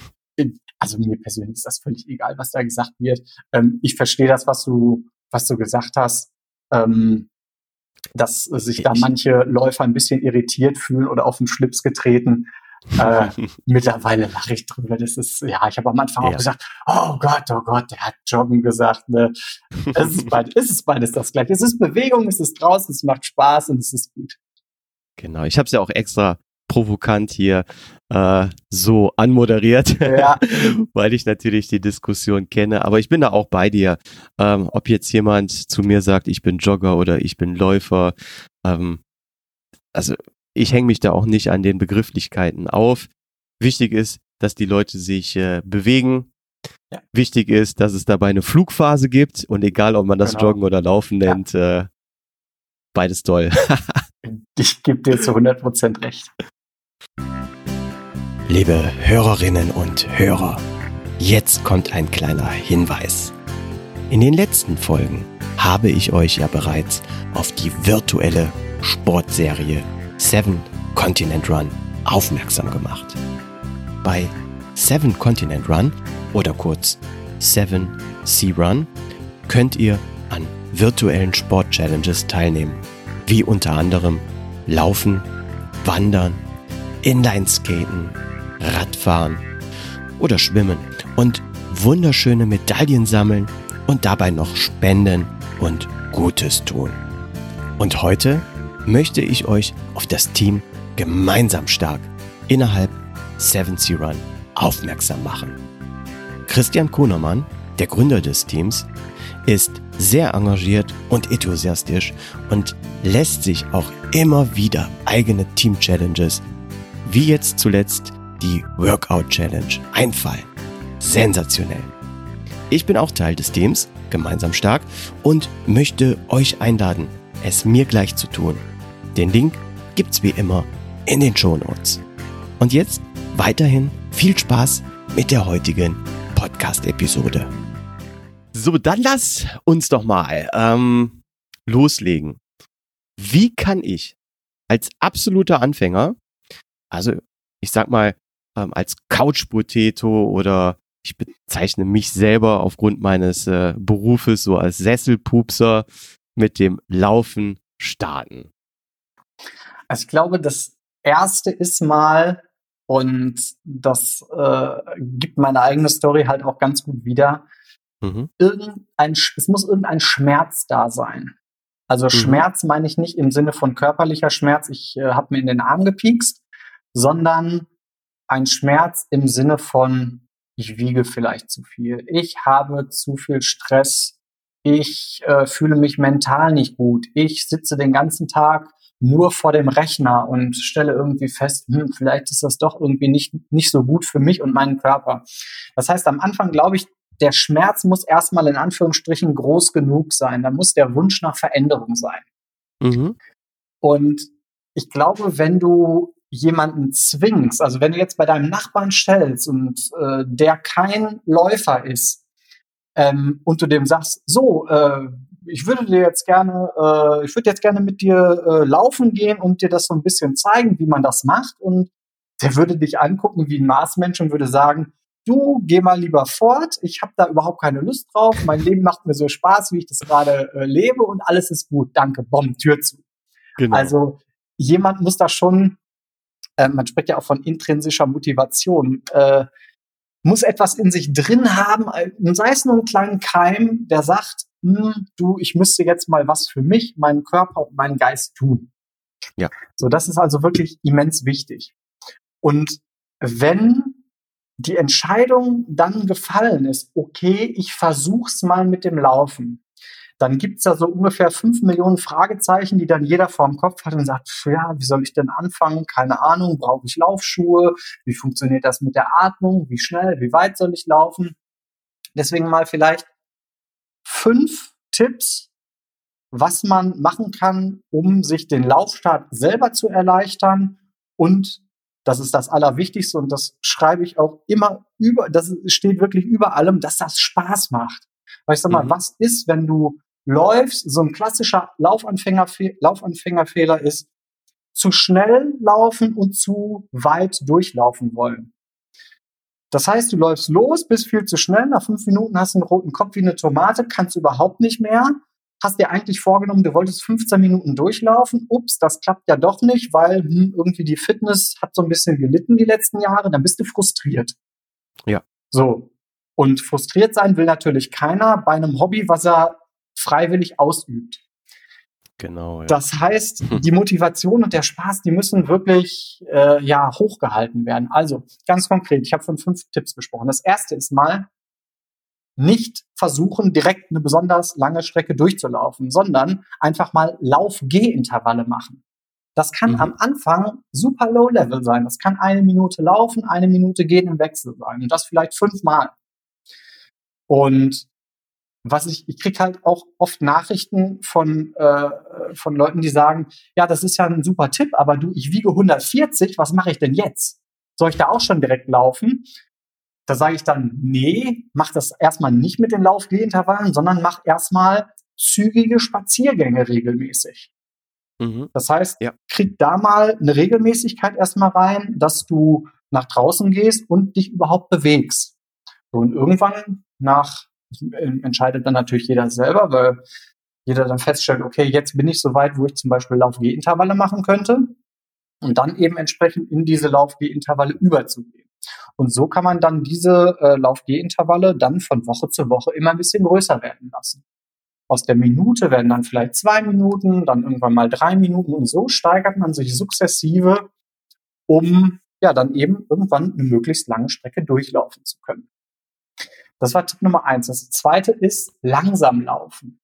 also mir persönlich ist das völlig egal, was da gesagt wird. Ähm, ich verstehe das, was du, was du gesagt hast, ähm, dass sich da manche Läufer ein bisschen irritiert fühlen oder auf den Schlips getreten. Äh, mittlerweile lache ich drüber. Das ist, ja, ich habe am Anfang ja. auch gesagt, oh Gott, oh Gott, der hat Joggen gesagt. Ne? Es ist, beides, es ist beides das gleiche. Es ist Bewegung, es ist draußen, es macht Spaß und es ist gut. Genau, ich habe es ja auch extra provokant hier äh, so anmoderiert, ja. weil ich natürlich die Diskussion kenne. Aber ich bin da auch bei dir. Ähm, ob jetzt jemand zu mir sagt, ich bin Jogger oder ich bin Läufer, ähm, also ich hänge mich da auch nicht an den Begrifflichkeiten auf. Wichtig ist, dass die Leute sich äh, bewegen. Ja. Wichtig ist, dass es dabei eine Flugphase gibt und egal, ob man das genau. Joggen oder Laufen nennt, ja. äh, beides toll. ich gebe dir zu 100% recht. Liebe Hörerinnen und Hörer, jetzt kommt ein kleiner Hinweis. In den letzten Folgen habe ich euch ja bereits auf die virtuelle Sportserie Seven Continent Run aufmerksam gemacht. Bei Seven Continent Run oder kurz Seven Sea Run könnt ihr an virtuellen Sport-Challenges teilnehmen, wie unter anderem Laufen, Wandern, Inlineskaten, Radfahren oder Schwimmen und wunderschöne Medaillen sammeln und dabei noch spenden und Gutes tun. Und heute möchte ich euch auf das Team gemeinsam stark innerhalb 7 Sea Run aufmerksam machen. Christian Kuhnermann, der Gründer des Teams, ist sehr engagiert und enthusiastisch und lässt sich auch immer wieder eigene Team-Challenges, wie jetzt zuletzt die Workout Challenge, einfallen. Sensationell. Ich bin auch Teil des Teams, gemeinsam stark, und möchte euch einladen, es mir gleich zu tun. Den Link gibt's wie immer in den Show Notes. Und jetzt weiterhin viel Spaß mit der heutigen Podcast-Episode. So, dann lass uns doch mal ähm, loslegen. Wie kann ich als absoluter Anfänger, also ich sag mal ähm, als Couch-Potato oder ich bezeichne mich selber aufgrund meines äh, Berufes so als Sesselpupser mit dem Laufen starten? Also ich glaube, das erste ist mal, und das äh, gibt meine eigene Story halt auch ganz gut wieder, mhm. irgendein, es muss irgendein Schmerz da sein. Also mhm. Schmerz meine ich nicht im Sinne von körperlicher Schmerz, ich äh, habe mir in den Arm gepiekst, sondern ein Schmerz im Sinne von, ich wiege vielleicht zu viel, ich habe zu viel Stress, ich äh, fühle mich mental nicht gut, ich sitze den ganzen Tag nur vor dem Rechner und stelle irgendwie fest, hm, vielleicht ist das doch irgendwie nicht, nicht so gut für mich und meinen Körper. Das heißt, am Anfang glaube ich, der Schmerz muss erstmal in Anführungsstrichen groß genug sein. Da muss der Wunsch nach Veränderung sein. Mhm. Und ich glaube, wenn du jemanden zwingst, also wenn du jetzt bei deinem Nachbarn stellst und äh, der kein Läufer ist ähm, und du dem sagst, so, äh, ich würde dir jetzt gerne, äh, ich würde jetzt gerne mit dir äh, laufen gehen und dir das so ein bisschen zeigen, wie man das macht. Und der würde dich angucken wie ein Marsmensch und würde sagen, du geh mal lieber fort, ich habe da überhaupt keine Lust drauf, mein Leben macht mir so Spaß, wie ich das gerade äh, lebe und alles ist gut, danke, Bomb, Tür zu. Genau. Also jemand muss da schon, äh, man spricht ja auch von intrinsischer Motivation, äh, muss etwas in sich drin haben, äh, sei es nur einen kleinen Keim, der sagt, hm, du, ich müsste jetzt mal was für mich, meinen Körper und meinen Geist tun. Ja. So, das ist also wirklich immens wichtig. Und wenn die Entscheidung dann gefallen ist, okay, ich versuch's mal mit dem Laufen, dann gibt's da so ungefähr fünf Millionen Fragezeichen, die dann jeder vor dem Kopf hat und sagt, ja, wie soll ich denn anfangen? Keine Ahnung, brauche ich Laufschuhe? Wie funktioniert das mit der Atmung? Wie schnell, wie weit soll ich laufen? Deswegen mal vielleicht fünf Tipps, was man machen kann, um sich den Laufstart selber zu erleichtern. Und das ist das Allerwichtigste und das schreibe ich auch immer über, das steht wirklich über allem, dass das Spaß macht. Weil ich sag mal, mhm. was ist, wenn du läufst, so ein klassischer Laufanfänger, Laufanfängerfehler ist, zu schnell laufen und zu weit durchlaufen wollen. Das heißt, du läufst los, bist viel zu schnell, nach fünf Minuten hast du einen roten Kopf wie eine Tomate, kannst überhaupt nicht mehr, hast dir eigentlich vorgenommen, du wolltest 15 Minuten durchlaufen. Ups, das klappt ja doch nicht, weil hm, irgendwie die Fitness hat so ein bisschen gelitten die letzten Jahre. Dann bist du frustriert. Ja. So. Und frustriert sein will natürlich keiner bei einem Hobby, was er freiwillig ausübt. Genau. Ja. Das heißt, die Motivation und der Spaß, die müssen wirklich äh, ja hochgehalten werden. Also ganz konkret, ich habe von fünf Tipps gesprochen. Das erste ist mal, nicht versuchen, direkt eine besonders lange Strecke durchzulaufen, sondern einfach mal Lauf-Geh-Intervalle machen. Das kann mhm. am Anfang super low-level sein. Das kann eine Minute laufen, eine Minute gehen im Wechsel sein. Und das vielleicht fünfmal. Und was ich, ich krieg halt auch oft Nachrichten von, äh, von Leuten, die sagen, ja, das ist ja ein super Tipp, aber du, ich wiege 140, was mache ich denn jetzt? Soll ich da auch schon direkt laufen? Da sage ich dann, nee, mach das erstmal nicht mit den Laufgehintervallen, sondern mach erstmal zügige Spaziergänge regelmäßig. Mhm. Das heißt, ja. krieg da mal eine Regelmäßigkeit erstmal rein, dass du nach draußen gehst und dich überhaupt bewegst. Und irgendwann nach, entscheidet dann natürlich jeder selber, weil jeder dann feststellt, okay, jetzt bin ich so weit, wo ich zum Beispiel Laufgehintervalle machen könnte und dann eben entsprechend in diese Laufgehintervalle überzugehen. Und so kann man dann diese äh, Lauf-G-Intervalle dann von Woche zu Woche immer ein bisschen größer werden lassen. Aus der Minute werden dann vielleicht zwei Minuten, dann irgendwann mal drei Minuten und so steigert man sich sukzessive, um ja dann eben irgendwann eine möglichst lange Strecke durchlaufen zu können. Das war Tipp Nummer eins. Das zweite ist langsam laufen.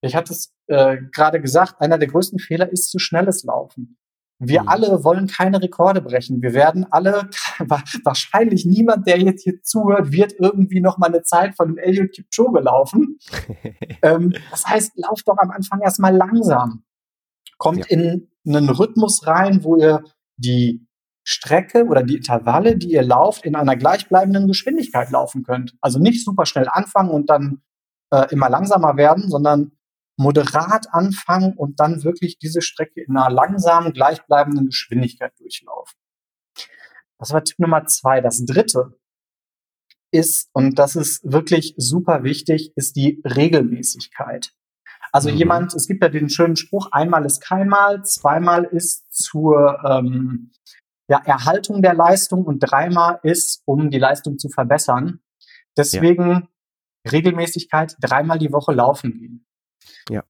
Ich hatte es äh, gerade gesagt, einer der größten Fehler ist zu schnelles Laufen. Wir mhm. alle wollen keine Rekorde brechen. Wir werden alle, wahrscheinlich niemand, der jetzt hier zuhört, wird irgendwie noch mal eine Zeit von Elliot Kipchoge laufen. ähm, das heißt, lauft doch am Anfang erstmal langsam. Kommt ja. in einen Rhythmus rein, wo ihr die Strecke oder die Intervalle, die ihr lauft, in einer gleichbleibenden Geschwindigkeit laufen könnt. Also nicht super schnell anfangen und dann äh, immer langsamer werden, sondern moderat anfangen und dann wirklich diese Strecke in einer langsamen, gleichbleibenden Geschwindigkeit durchlaufen. Das war Tipp Nummer zwei. Das dritte ist, und das ist wirklich super wichtig, ist die Regelmäßigkeit. Also mhm. jemand, es gibt ja den schönen Spruch, einmal ist keinmal, zweimal ist zur ähm, ja, Erhaltung der Leistung und dreimal ist, um die Leistung zu verbessern. Deswegen ja. Regelmäßigkeit, dreimal die Woche laufen gehen. Ja.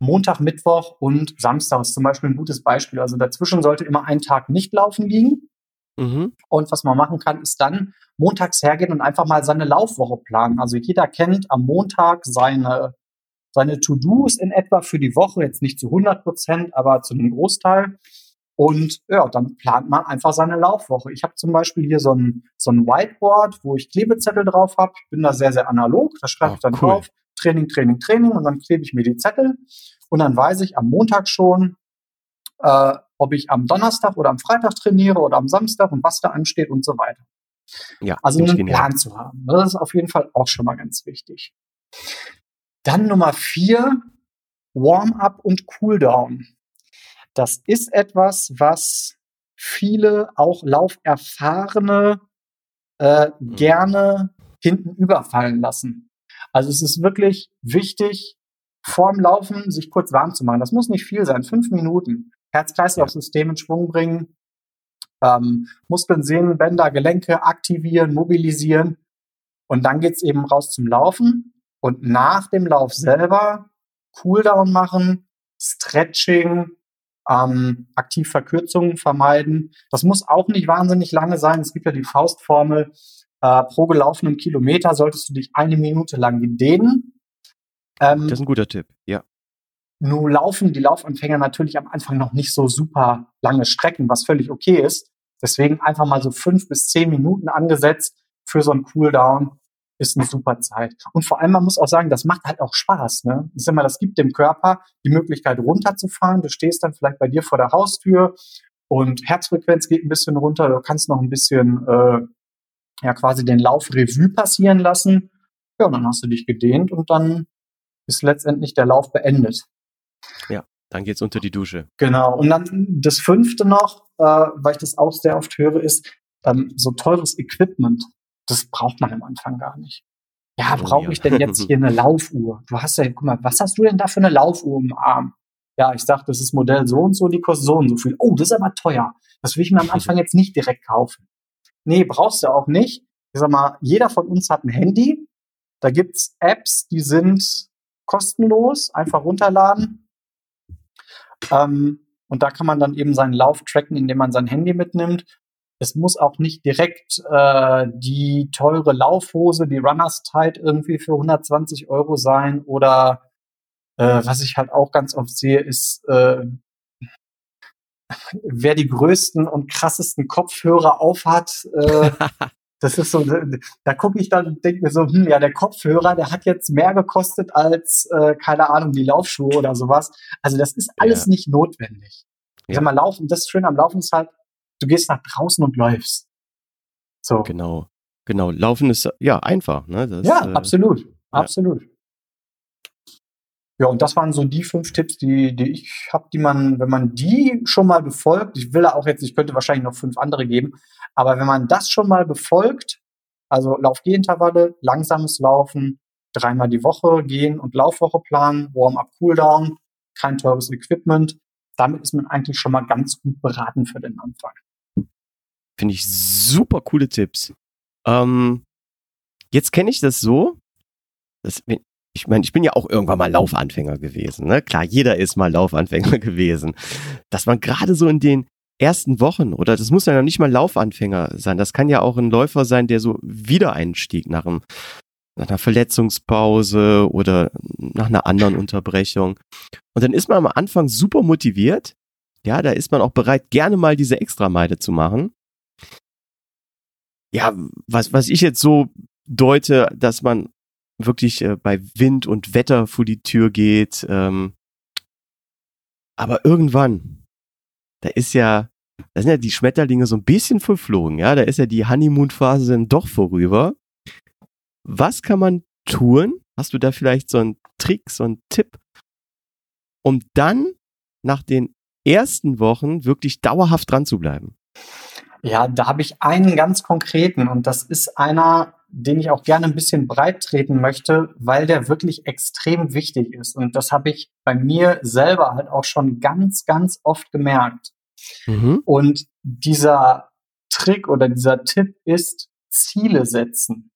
Montag, Mittwoch und Samstag ist zum Beispiel ein gutes Beispiel. Also dazwischen sollte immer ein Tag nicht laufen liegen. Mhm. Und was man machen kann, ist dann montags hergehen und einfach mal seine Laufwoche planen. Also jeder kennt am Montag seine, seine To-Dos in etwa für die Woche, jetzt nicht zu 100 Prozent, aber zu einem Großteil. Und ja, dann plant man einfach seine Laufwoche. Ich habe zum Beispiel hier so ein, so ein Whiteboard, wo ich Klebezettel drauf habe. Bin da sehr, sehr analog. Da schreibe oh, ich dann cool. drauf, Training, Training, Training und dann klebe ich mir die Zettel und dann weiß ich am Montag schon, äh, ob ich am Donnerstag oder am Freitag trainiere oder am Samstag und was da ansteht und so weiter. Ja, also einen Plan zu haben. Das ist auf jeden Fall auch schon mal ganz wichtig. Dann Nummer vier, Warm-up und Cooldown. Das ist etwas, was viele, auch Lauferfahrene, äh, mhm. gerne hinten überfallen lassen. Also es ist wirklich wichtig, vorm Laufen sich kurz warm zu machen. Das muss nicht viel sein, fünf Minuten. Herz-Kreislauf-System in Schwung bringen, ähm, Muskeln, Sehnen, Bänder, Gelenke aktivieren, mobilisieren. Und dann geht's eben raus zum Laufen. Und nach dem Lauf selber Cooldown machen, Stretching, ähm, aktiv Verkürzungen vermeiden. Das muss auch nicht wahnsinnig lange sein. Es gibt ja die Faustformel, äh, pro gelaufenen Kilometer solltest du dich eine Minute lang dehnen. Ähm, das ist ein guter Tipp, ja. Nun laufen die Laufanfänger natürlich am Anfang noch nicht so super lange Strecken, was völlig okay ist. Deswegen einfach mal so fünf bis zehn Minuten angesetzt für so einen Cooldown ist eine super Zeit. Und vor allem, man muss auch sagen, das macht halt auch Spaß. Ne? Ich sag mal, das gibt dem Körper die Möglichkeit runterzufahren. Du stehst dann vielleicht bei dir vor der Haustür und Herzfrequenz geht ein bisschen runter. Du kannst noch ein bisschen äh, ja quasi den Lauf Revue passieren lassen. Ja, und dann hast du dich gedehnt und dann ist letztendlich der Lauf beendet. Ja, dann geht's unter die Dusche. Genau. Und dann das fünfte noch, äh, weil ich das auch sehr oft höre, ist ähm, so teures Equipment. Das braucht man am Anfang gar nicht. ja, brauche ich denn jetzt hier eine Laufuhr? Du hast ja, guck mal, was hast du denn da für eine Laufuhr im Arm? Ja, ich sag, das ist Modell so und so, die kostet so und so viel. Oh, das ist aber teuer. Das will ich mir am Anfang jetzt nicht direkt kaufen. Nee, brauchst du auch nicht. Ich sag mal, jeder von uns hat ein Handy. Da gibt's Apps, die sind kostenlos, einfach runterladen. Ähm, und da kann man dann eben seinen Lauf tracken, indem man sein Handy mitnimmt. Es muss auch nicht direkt äh, die teure Laufhose, die Runners Tide irgendwie für 120 Euro sein oder äh, was ich halt auch ganz oft sehe, ist äh, wer die größten und krassesten Kopfhörer aufhat, äh, das ist so, da gucke ich dann und denke mir so, hm, ja, der Kopfhörer, der hat jetzt mehr gekostet als, äh, keine Ahnung, die Laufschuhe oder sowas. Also das ist alles ja. nicht notwendig. Ja. Sag mal, Laufen, das Schöne am Laufen ist halt, du gehst nach draußen und läufst. So. Genau. Genau. Laufen ist ja einfach, ne? Das, ja, äh, absolut. Absolut. Ja, und das waren so die fünf Tipps, die, die ich habe, die man, wenn man die schon mal befolgt, ich will auch jetzt, ich könnte wahrscheinlich noch fünf andere geben, aber wenn man das schon mal befolgt, also Lauf-Geh-Intervalle, langsames Laufen, dreimal die Woche gehen und Laufwoche planen, Warm-up, Cooldown, kein teures Equipment, damit ist man eigentlich schon mal ganz gut beraten für den Anfang. Finde ich super coole Tipps. Ähm, jetzt kenne ich das so, dass, ich meine, ich bin ja auch irgendwann mal Laufanfänger gewesen. Ne? Klar, jeder ist mal Laufanfänger gewesen. Dass man gerade so in den ersten Wochen, oder das muss ja noch nicht mal Laufanfänger sein, das kann ja auch ein Läufer sein, der so Wiedereinstieg nach, einem, nach einer Verletzungspause oder nach einer anderen Unterbrechung. Und dann ist man am Anfang super motiviert. Ja, da ist man auch bereit, gerne mal diese Extrameile zu machen. Ja, was, was ich jetzt so deute, dass man wirklich äh, bei Wind und Wetter vor die Tür geht. Ähm, aber irgendwann, da ist ja, da sind ja die Schmetterlinge so ein bisschen verflogen, ja, da ist ja die Honeymoon-Phase dann doch vorüber. Was kann man tun? Hast du da vielleicht so einen Trick, so einen Tipp, um dann nach den ersten Wochen wirklich dauerhaft dran zu bleiben? Ja, da habe ich einen ganz konkreten und das ist einer, den ich auch gerne ein bisschen breit treten möchte, weil der wirklich extrem wichtig ist. Und das habe ich bei mir selber halt auch schon ganz, ganz oft gemerkt. Mhm. Und dieser Trick oder dieser Tipp ist Ziele setzen.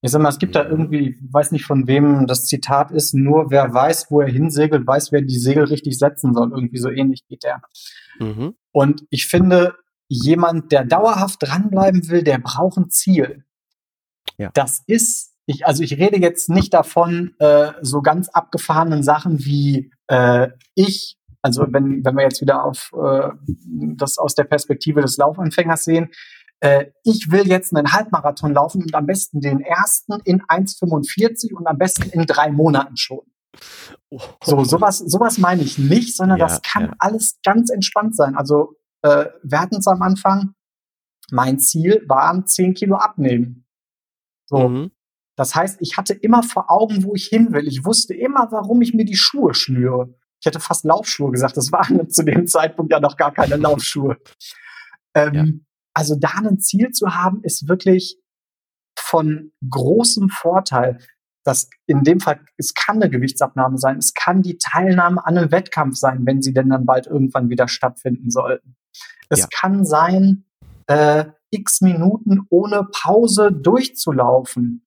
Ich sag mal, es gibt da irgendwie, ich weiß nicht von wem das Zitat ist, nur wer weiß, wo er hinsegelt, weiß, wer die Segel richtig setzen soll. Irgendwie so ähnlich geht der. Mhm. Und ich finde, jemand, der dauerhaft dranbleiben will, der braucht ein Ziel. Ja. Das ist, ich, also ich rede jetzt nicht davon, äh, so ganz abgefahrenen Sachen wie äh, ich, also wenn, wenn wir jetzt wieder auf äh, das aus der Perspektive des Laufanfängers sehen, äh, ich will jetzt einen Halbmarathon laufen und am besten den ersten in 1,45 und am besten in drei Monaten schon. Oh. So, sowas, sowas meine ich nicht, sondern ja, das kann ja. alles ganz entspannt sein. Also äh, wir hatten es am Anfang, mein Ziel waren 10 Kilo abnehmen. So. Mhm. Das heißt, ich hatte immer vor Augen, wo ich hin will. Ich wusste immer, warum ich mir die Schuhe schnüre. Ich hätte fast Laufschuhe gesagt. Das waren zu dem Zeitpunkt ja noch gar keine Laufschuhe. Ähm, ja. Also da ein Ziel zu haben, ist wirklich von großem Vorteil. Das in dem Fall, es kann eine Gewichtsabnahme sein, es kann die Teilnahme an einem Wettkampf sein, wenn sie denn dann bald irgendwann wieder stattfinden sollten. Es ja. kann sein, äh, x Minuten ohne Pause durchzulaufen.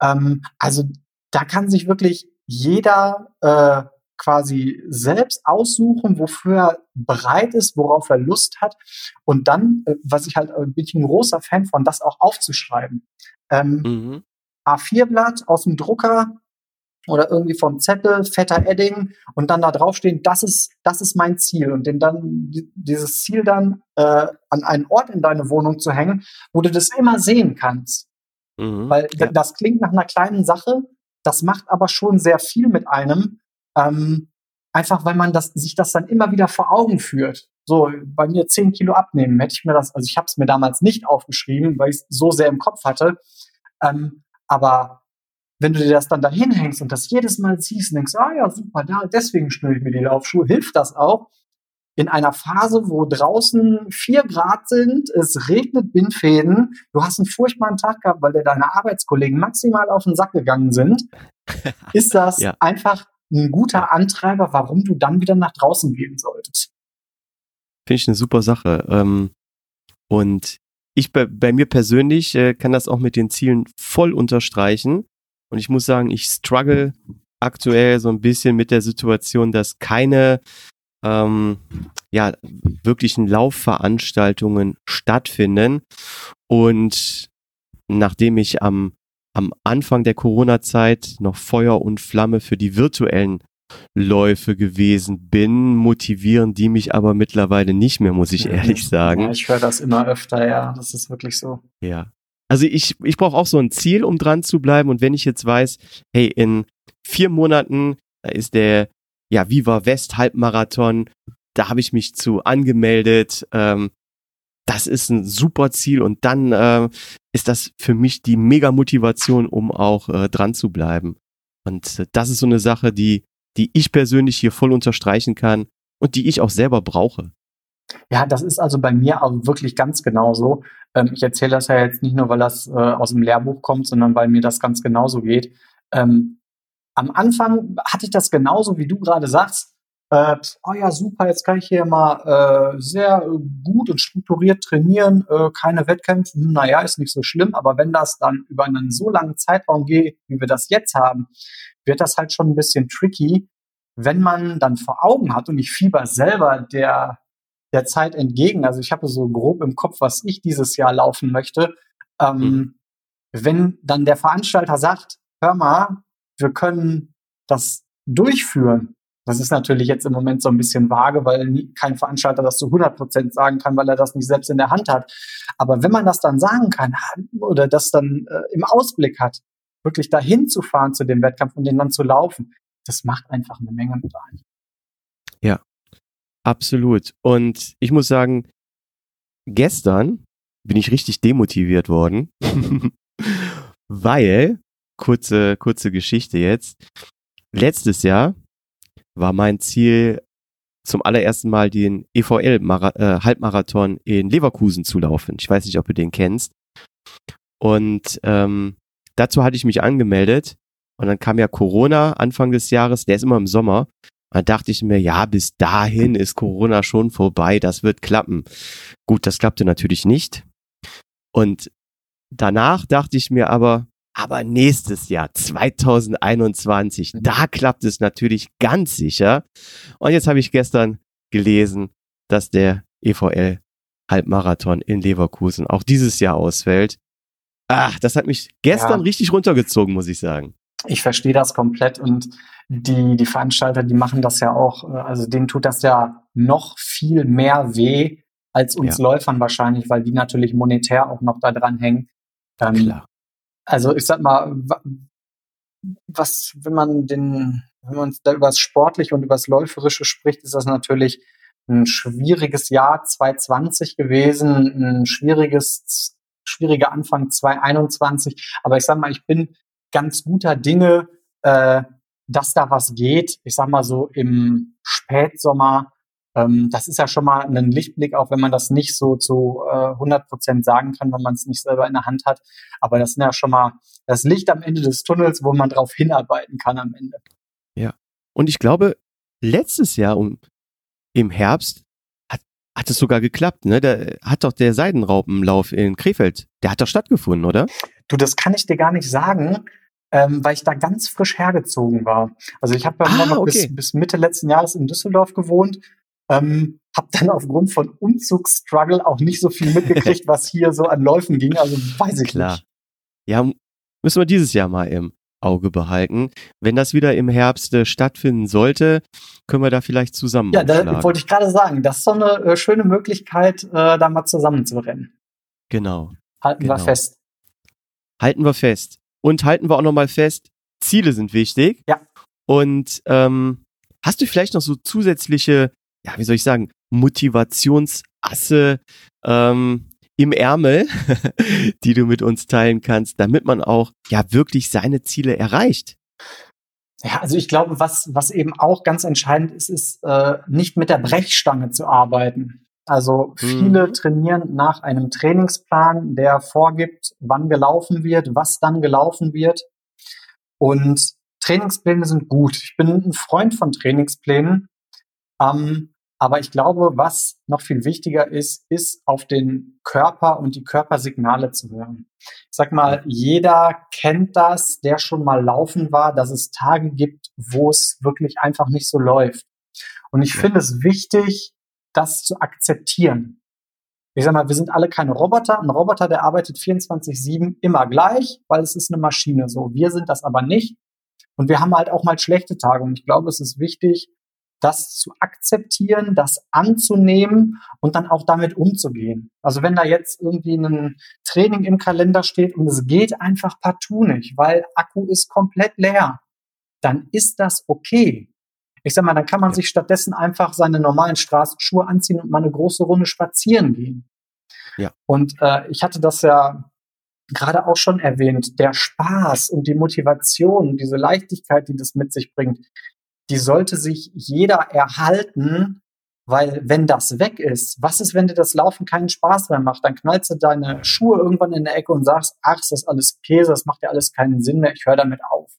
Ähm, also da kann sich wirklich jeder äh, quasi selbst aussuchen, wofür er bereit ist, worauf er Lust hat. Und dann, äh, was ich halt, äh, bin ich ein großer Fan von, das auch aufzuschreiben. Ähm, mhm. A4-Blatt aus dem Drucker, oder irgendwie vom Zettel, fetter Edding und dann da draufstehen, das ist, das ist mein Ziel und den dann, dieses Ziel dann äh, an einen Ort in deine Wohnung zu hängen, wo du das immer sehen kannst. Mhm, Weil ja. das klingt nach einer kleinen Sache, das macht aber schon sehr viel mit einem, ähm, einfach weil man das, sich das dann immer wieder vor Augen führt. So, bei mir 10 Kilo abnehmen, hätte ich mir das, also ich habe es mir damals nicht aufgeschrieben, weil ich es so sehr im Kopf hatte. Ähm, aber wenn du dir das dann da hinhängst und das jedes Mal siehst und denkst, ah ja, super, da, deswegen schnür ich mir die Laufschuhe, hilft das auch. in einer Phase, wo draußen vier Grad sind, es regnet Bindfäden, du hast einen furchtbaren Tag gehabt, weil dir deine Arbeitskollegen maximal auf den Sack gegangen sind, ist das ja. einfach ein guter Antreiber, warum du dann wieder nach draußen gehen solltest. Finde ich eine super Sache. Ähm, und ich bei, bei mir persönlich äh, kann das auch mit den Zielen voll unterstreichen. Und ich muss sagen, ich struggle aktuell so ein bisschen mit der Situation, dass keine ähm, ja, wirklichen Laufveranstaltungen stattfinden. Und nachdem ich am, am Anfang der Corona-Zeit noch Feuer und Flamme für die virtuellen Läufe gewesen bin, motivieren die mich aber mittlerweile nicht mehr, muss ich ehrlich sagen. Ja, ich höre das immer öfter, ja, das ist wirklich so. Ja. Also ich, ich brauche auch so ein Ziel, um dran zu bleiben. Und wenn ich jetzt weiß, hey, in vier Monaten, da ist der ja, Viva West Halbmarathon, da habe ich mich zu angemeldet. Ähm, das ist ein super Ziel und dann äh, ist das für mich die mega Motivation, um auch äh, dran zu bleiben. Und äh, das ist so eine Sache, die, die ich persönlich hier voll unterstreichen kann und die ich auch selber brauche. Ja, das ist also bei mir auch wirklich ganz genauso. Ähm, ich erzähle das ja jetzt nicht nur, weil das äh, aus dem Lehrbuch kommt, sondern weil mir das ganz genauso geht. Ähm, am Anfang hatte ich das genauso, wie du gerade sagst. Äh, oh ja, super, jetzt kann ich hier mal äh, sehr gut und strukturiert trainieren, äh, keine Wettkämpfe, hm, naja, ist nicht so schlimm, aber wenn das dann über einen so langen Zeitraum geht, wie wir das jetzt haben, wird das halt schon ein bisschen tricky, wenn man dann vor Augen hat und ich fieber selber der, der Zeit entgegen, also ich habe so grob im Kopf, was ich dieses Jahr laufen möchte, ähm, mhm. wenn dann der Veranstalter sagt, hör mal, wir können das durchführen. Das ist natürlich jetzt im Moment so ein bisschen vage, weil nie, kein Veranstalter das zu 100 Prozent sagen kann, weil er das nicht selbst in der Hand hat. Aber wenn man das dann sagen kann oder das dann äh, im Ausblick hat, wirklich dahin zu fahren zu dem Wettkampf und den dann zu laufen, das macht einfach eine Menge mit ein. Ja, absolut. Und ich muss sagen, gestern bin ich richtig demotiviert worden, weil kurze, kurze Geschichte jetzt. Letztes Jahr war mein Ziel, zum allerersten Mal den EVL-Halbmarathon äh, in Leverkusen zu laufen. Ich weiß nicht, ob du den kennst. Und ähm, dazu hatte ich mich angemeldet. Und dann kam ja Corona Anfang des Jahres, der ist immer im Sommer. Dann dachte ich mir, ja, bis dahin ist Corona schon vorbei, das wird klappen. Gut, das klappte natürlich nicht. Und danach dachte ich mir aber, aber nächstes Jahr, 2021, da klappt es natürlich ganz sicher. Und jetzt habe ich gestern gelesen, dass der EVL Halbmarathon in Leverkusen auch dieses Jahr ausfällt. Ach, das hat mich gestern ja. richtig runtergezogen, muss ich sagen. Ich verstehe das komplett und die, die Veranstalter, die machen das ja auch, äh, also denen tut das ja noch viel mehr weh als uns ja. Läufern wahrscheinlich, weil die natürlich monetär auch noch da dran hängen. Ähm, Klar also ich sag mal, was, wenn man den, wenn man da über das Sportliche und über das Läuferische spricht, ist das natürlich ein schwieriges Jahr 2020 gewesen, ein schwieriges, schwieriger Anfang 2021. Aber ich sag mal, ich bin ganz guter Dinge, äh, dass da was geht. Ich sag mal so im Spätsommer ähm, das ist ja schon mal ein Lichtblick, auch wenn man das nicht so zu äh, 100 Prozent sagen kann, wenn man es nicht selber in der Hand hat. Aber das ist ja schon mal das Licht am Ende des Tunnels, wo man drauf hinarbeiten kann am Ende. Ja. Und ich glaube, letztes Jahr um, im Herbst hat, hat es sogar geklappt, ne? Da hat doch der Seidenraupenlauf in Krefeld, der hat doch stattgefunden, oder? Du, das kann ich dir gar nicht sagen. Ähm, weil ich da ganz frisch hergezogen war. Also ich habe ja ah, noch okay. bis, bis Mitte letzten Jahres in Düsseldorf gewohnt ähm, habe dann aufgrund von Umzugsstruggle auch nicht so viel mitgekriegt, was hier so an Läufen ging. Also weiß ich Klar. nicht. Ja, müssen wir dieses Jahr mal im Auge behalten. Wenn das wieder im Herbst äh, stattfinden sollte, können wir da vielleicht zusammen. Ja, da wollte ich gerade sagen, das ist so eine äh, schöne Möglichkeit, äh, da mal zusammen zu rennen. Genau. Halten genau. wir fest. Halten wir fest. Und halten wir auch nochmal fest, Ziele sind wichtig. Ja. Und ähm, hast du vielleicht noch so zusätzliche ja, wie soll ich sagen, Motivationsasse ähm, im Ärmel, die du mit uns teilen kannst, damit man auch ja wirklich seine Ziele erreicht? Ja, also ich glaube, was, was eben auch ganz entscheidend ist, ist äh, nicht mit der Brechstange zu arbeiten. Also viele mhm. trainieren nach einem Trainingsplan, der vorgibt, wann gelaufen wird, was dann gelaufen wird. Und Trainingspläne sind gut. Ich bin ein Freund von Trainingsplänen. Ähm, aber ich glaube, was noch viel wichtiger ist, ist auf den Körper und die Körpersignale zu hören. Ich sag mal, jeder kennt das, der schon mal laufen war, dass es Tage gibt, wo es wirklich einfach nicht so läuft. Und ich finde es wichtig, das zu akzeptieren. Ich sag mal, wir sind alle keine Roboter. Ein Roboter, der arbeitet 24-7 immer gleich, weil es ist eine Maschine so. Wir sind das aber nicht. Und wir haben halt auch mal schlechte Tage. Und ich glaube, es ist wichtig, das zu akzeptieren, das anzunehmen und dann auch damit umzugehen. Also wenn da jetzt irgendwie ein Training im Kalender steht und es geht einfach partout nicht, weil Akku ist komplett leer, dann ist das okay. Ich sag mal, dann kann man sich stattdessen einfach seine normalen Straßenschuhe anziehen und mal eine große Runde spazieren gehen. Ja. Und äh, ich hatte das ja gerade auch schon erwähnt, der Spaß und die Motivation, diese Leichtigkeit, die das mit sich bringt, die sollte sich jeder erhalten, weil wenn das weg ist, was ist, wenn dir das Laufen keinen Spaß mehr macht? Dann knallst du deine Schuhe irgendwann in der Ecke und sagst, ach, ist das alles Käse, das macht ja alles keinen Sinn mehr, ich höre damit auf.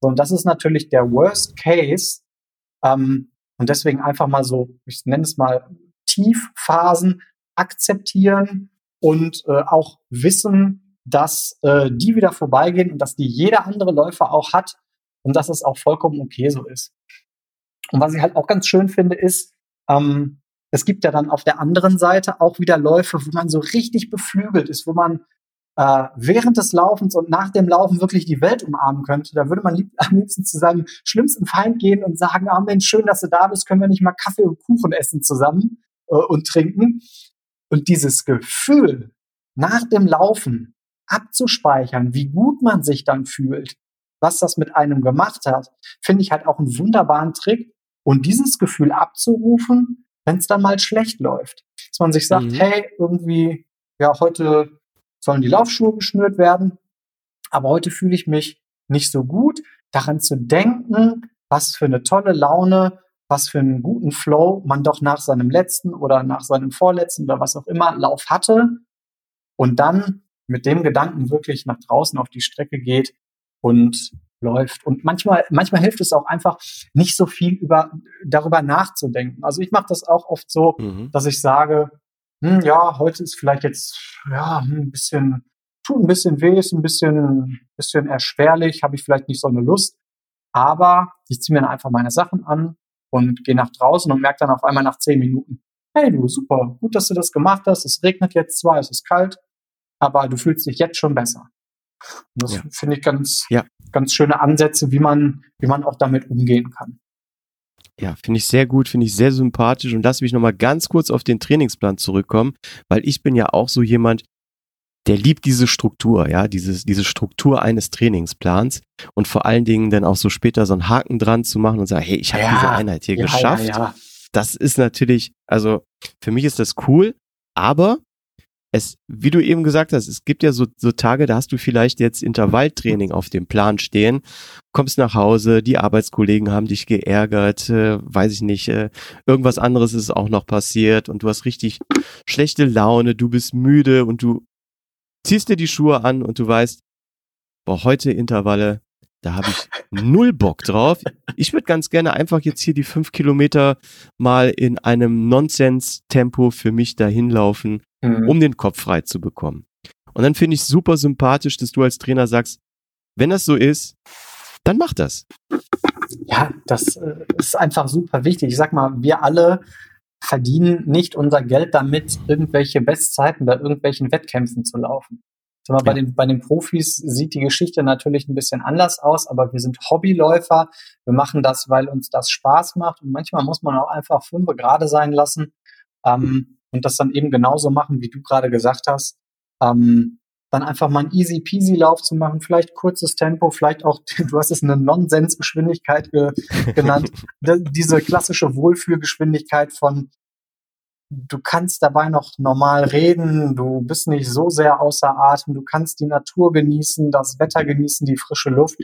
So, und das ist natürlich der Worst Case. Ähm, und deswegen einfach mal so, ich nenne es mal Tiefphasen akzeptieren und äh, auch wissen, dass äh, die wieder vorbeigehen und dass die jeder andere Läufer auch hat und dass es auch vollkommen okay so ist. Und was ich halt auch ganz schön finde, ist, ähm, es gibt ja dann auf der anderen Seite auch wieder Läufe, wo man so richtig beflügelt ist, wo man äh, während des Laufens und nach dem Laufen wirklich die Welt umarmen könnte. Da würde man lieb, am liebsten zu seinem schlimmsten Feind gehen und sagen, ah Mensch, schön, dass du da bist, können wir nicht mal Kaffee und Kuchen essen zusammen äh, und trinken. Und dieses Gefühl, nach dem Laufen abzuspeichern, wie gut man sich dann fühlt, was das mit einem gemacht hat, finde ich halt auch einen wunderbaren Trick. Und dieses Gefühl abzurufen, wenn es dann mal schlecht läuft. Dass man sich sagt, mhm. hey, irgendwie, ja, heute sollen die Laufschuhe geschnürt werden, aber heute fühle ich mich nicht so gut. Daran zu denken, was für eine tolle Laune, was für einen guten Flow man doch nach seinem letzten oder nach seinem vorletzten oder was auch immer Lauf hatte und dann mit dem Gedanken wirklich nach draußen auf die Strecke geht und läuft. Und manchmal, manchmal hilft es auch einfach, nicht so viel über, darüber nachzudenken. Also ich mache das auch oft so, mhm. dass ich sage, hm, ja, heute ist vielleicht jetzt ja ein bisschen, tut ein bisschen weh, ist ein bisschen, bisschen erschwerlich, habe ich vielleicht nicht so eine Lust. Aber ich ziehe mir dann einfach meine Sachen an und gehe nach draußen und merke dann auf einmal nach zehn Minuten, hey du, super, gut, dass du das gemacht hast. Es regnet jetzt zwar, es ist kalt, aber du fühlst dich jetzt schon besser. Und das ja. finde ich ganz, ja. ganz schöne Ansätze, wie man, wie man auch damit umgehen kann. Ja, finde ich sehr gut, finde ich sehr sympathisch. Und lass mich nochmal ganz kurz auf den Trainingsplan zurückkommen, weil ich bin ja auch so jemand, der liebt diese Struktur, ja, dieses, diese Struktur eines Trainingsplans und vor allen Dingen dann auch so später so einen Haken dran zu machen und sagen, hey, ich habe ja, diese Einheit hier ja, geschafft. Ja, das ist natürlich, also für mich ist das cool, aber es, wie du eben gesagt hast, es gibt ja so, so Tage, da hast du vielleicht jetzt Intervalltraining auf dem Plan stehen, kommst nach Hause, die Arbeitskollegen haben dich geärgert, äh, weiß ich nicht, äh, irgendwas anderes ist auch noch passiert und du hast richtig schlechte Laune, du bist müde und du ziehst dir die Schuhe an und du weißt, boah, heute Intervalle, da habe ich null Bock drauf. Ich würde ganz gerne einfach jetzt hier die fünf Kilometer mal in einem Nonsens-Tempo für mich dahin laufen, mhm. um den Kopf frei zu bekommen. Und dann finde ich super sympathisch, dass du als Trainer sagst, wenn das so ist, dann mach das. Ja, das äh, ist einfach super wichtig. Ich sag mal, wir alle verdienen nicht unser Geld damit, irgendwelche Bestzeiten bei irgendwelchen Wettkämpfen zu laufen. Sag mal, bei, den, bei den Profis sieht die Geschichte natürlich ein bisschen anders aus, aber wir sind Hobbyläufer. Wir machen das, weil uns das Spaß macht. Und manchmal muss man auch einfach fünf gerade sein lassen ähm, und das dann eben genauso machen, wie du gerade gesagt hast. Ähm, dann einfach mal einen easy peasy Lauf zu machen, vielleicht kurzes Tempo, vielleicht auch, du hast es eine Nonsensgeschwindigkeit ge genannt, diese klassische Wohlfühlgeschwindigkeit von du kannst dabei noch normal reden, du bist nicht so sehr außer Atem, du kannst die Natur genießen, das Wetter genießen, die frische Luft.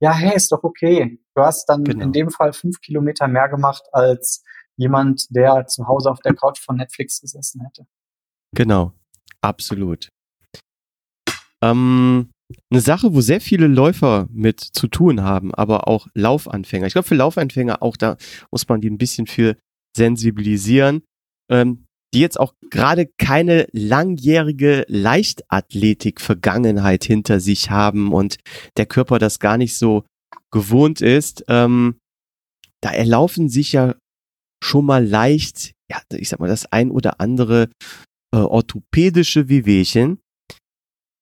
ja, hey, ist doch okay. Du hast dann Genau. in dem Fall fünf Kilometer mehr gemacht als jemand, der zu Hause auf der Couch von Netflix gesessen hätte. Genau, absolut. Ähm, eine Sache, wo sehr viele Läufer mit zu tun haben, aber auch Laufanfänger. Ich glaube, für Laufanfänger auch da muss man die ein bisschen für sensibilisieren, ähm, die jetzt auch gerade keine langjährige Leichtathletik-Vergangenheit hinter sich haben und der Körper das gar nicht so gewohnt ist. Ähm, da erlaufen sich ja schon mal leicht, ja, ich sag mal, das ein oder andere äh, orthopädische Wehwehchen.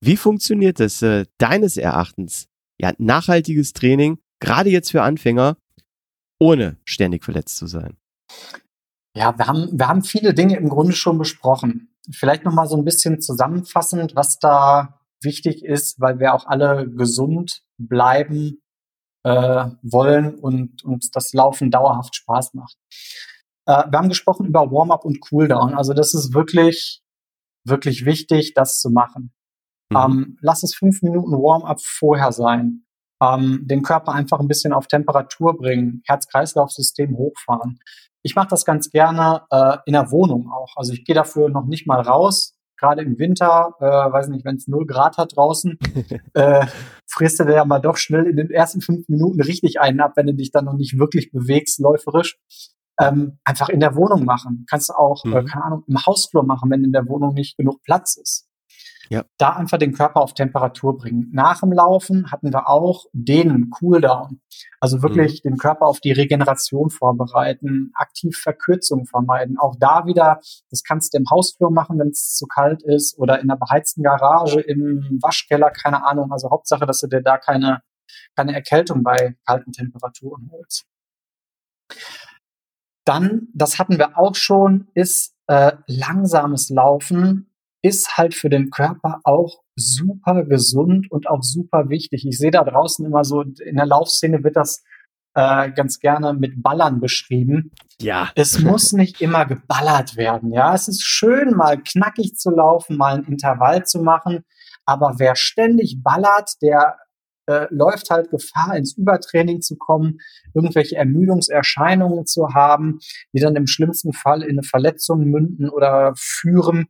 Wie funktioniert das äh, deines Erachtens? Ja, nachhaltiges Training, gerade jetzt für Anfänger, ohne ständig verletzt zu sein. Ja, wir haben, wir haben viele Dinge im Grunde schon besprochen. Vielleicht nochmal so ein bisschen zusammenfassend, was da wichtig ist, weil wir auch alle gesund bleiben äh, wollen und uns das Laufen dauerhaft Spaß macht. Äh, wir haben gesprochen über Warm-up und Cooldown. Also das ist wirklich, wirklich wichtig, das zu machen. Mhm. Ähm, lass es fünf Minuten Warm-up vorher sein. Ähm, den Körper einfach ein bisschen auf Temperatur bringen, Herz-Kreislauf-System hochfahren. Ich mache das ganz gerne äh, in der Wohnung auch. Also ich gehe dafür noch nicht mal raus. Gerade im Winter, äh, weiß nicht, wenn es 0 Grad hat draußen, äh, frisst du dir ja mal doch schnell in den ersten fünf Minuten richtig einen ab, wenn du dich dann noch nicht wirklich bewegst, läuferisch. Ähm, einfach in der Wohnung machen. Kannst du auch, äh, Mhm. keine Ahnung, im Hausflur machen, wenn in der Wohnung nicht genug Platz ist Ja. da einfach den Körper auf Temperatur bringen. Nach dem Laufen hatten wir auch den Cooldown. Also wirklich den Körper auf die Regeneration vorbereiten, aktiv Verkürzung vermeiden. Auch da wieder, das kannst du im Hausflur machen, wenn es zu kalt ist oder in der beheizten Garage, im Waschkeller, keine Ahnung. Also Hauptsache, dass du dir da keine, keine Erkältung bei kalten Temperaturen holst. Dann, das hatten wir auch schon, ist äh, langsames Laufen ist halt für den Körper auch super gesund und auch super wichtig. Ich sehe da draußen immer so, in der Laufszene wird das äh, ganz gerne mit Ballern beschrieben. Ja. Es muss nicht immer geballert werden. Ja, es ist schön, mal knackig zu laufen, mal ein Intervall zu machen. Aber wer ständig ballert, der äh, läuft halt Gefahr, ins Übertraining zu kommen, irgendwelche Ermüdungserscheinungen zu haben, die dann im schlimmsten Fall in eine Verletzung münden oder führen.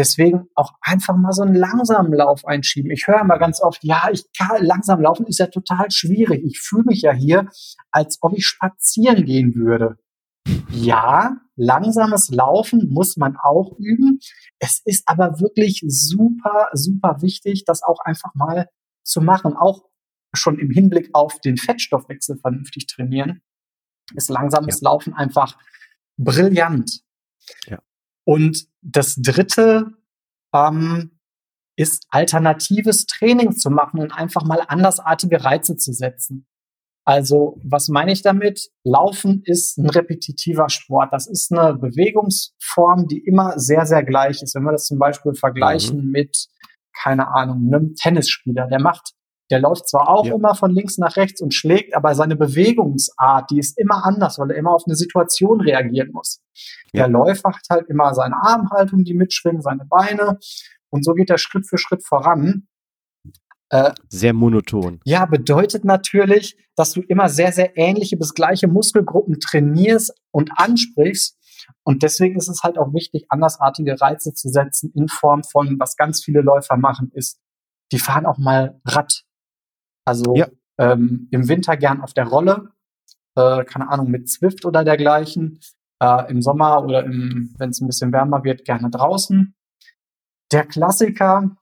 Deswegen auch einfach mal so einen langsamen Lauf einschieben. Ich höre immer ganz oft, ja, ich kann langsam laufen ist ja total schwierig. Ich fühle mich ja hier, als ob ich spazieren gehen würde. Ja, langsames Laufen muss man auch üben. Es ist aber wirklich super, super wichtig, das auch einfach mal zu machen. Auch schon im Hinblick auf den Fettstoffwechsel vernünftig trainieren, ist langsames Laufen einfach brillant. Ja. Und das dritte ähm, ist alternatives Training zu machen und einfach mal andersartige Reize zu setzen. Also, was meine ich damit? Laufen ist ein repetitiver Sport. Das ist eine Bewegungsform, die immer sehr, sehr gleich ist. Wenn wir das zum Beispiel vergleichen Mhm. mit, keine Ahnung, einem Tennisspieler, der macht, der läuft zwar auch Ja. immer von links nach rechts und schlägt, aber seine Bewegungsart, die ist immer anders, weil er immer auf eine Situation reagieren muss. Ja. Der Läufer hat halt immer seine Armhaltung, die mitschwingen, seine Beine. Und so geht er Schritt für Schritt voran. Äh, Sehr monoton. ja, bedeutet natürlich, dass du immer sehr, sehr ähnliche bis gleiche Muskelgruppen trainierst und ansprichst. Und deswegen ist es halt auch wichtig, andersartige Reize zu setzen in Form von, was ganz viele Läufer machen, ist, die fahren auch mal Rad. Also Ja. ähm, im Winter gern auf der Rolle, äh, keine Ahnung, mit Zwift oder dergleichen. Äh, Im Sommer oder wenn es ein bisschen wärmer wird, gerne draußen. Der Klassiker,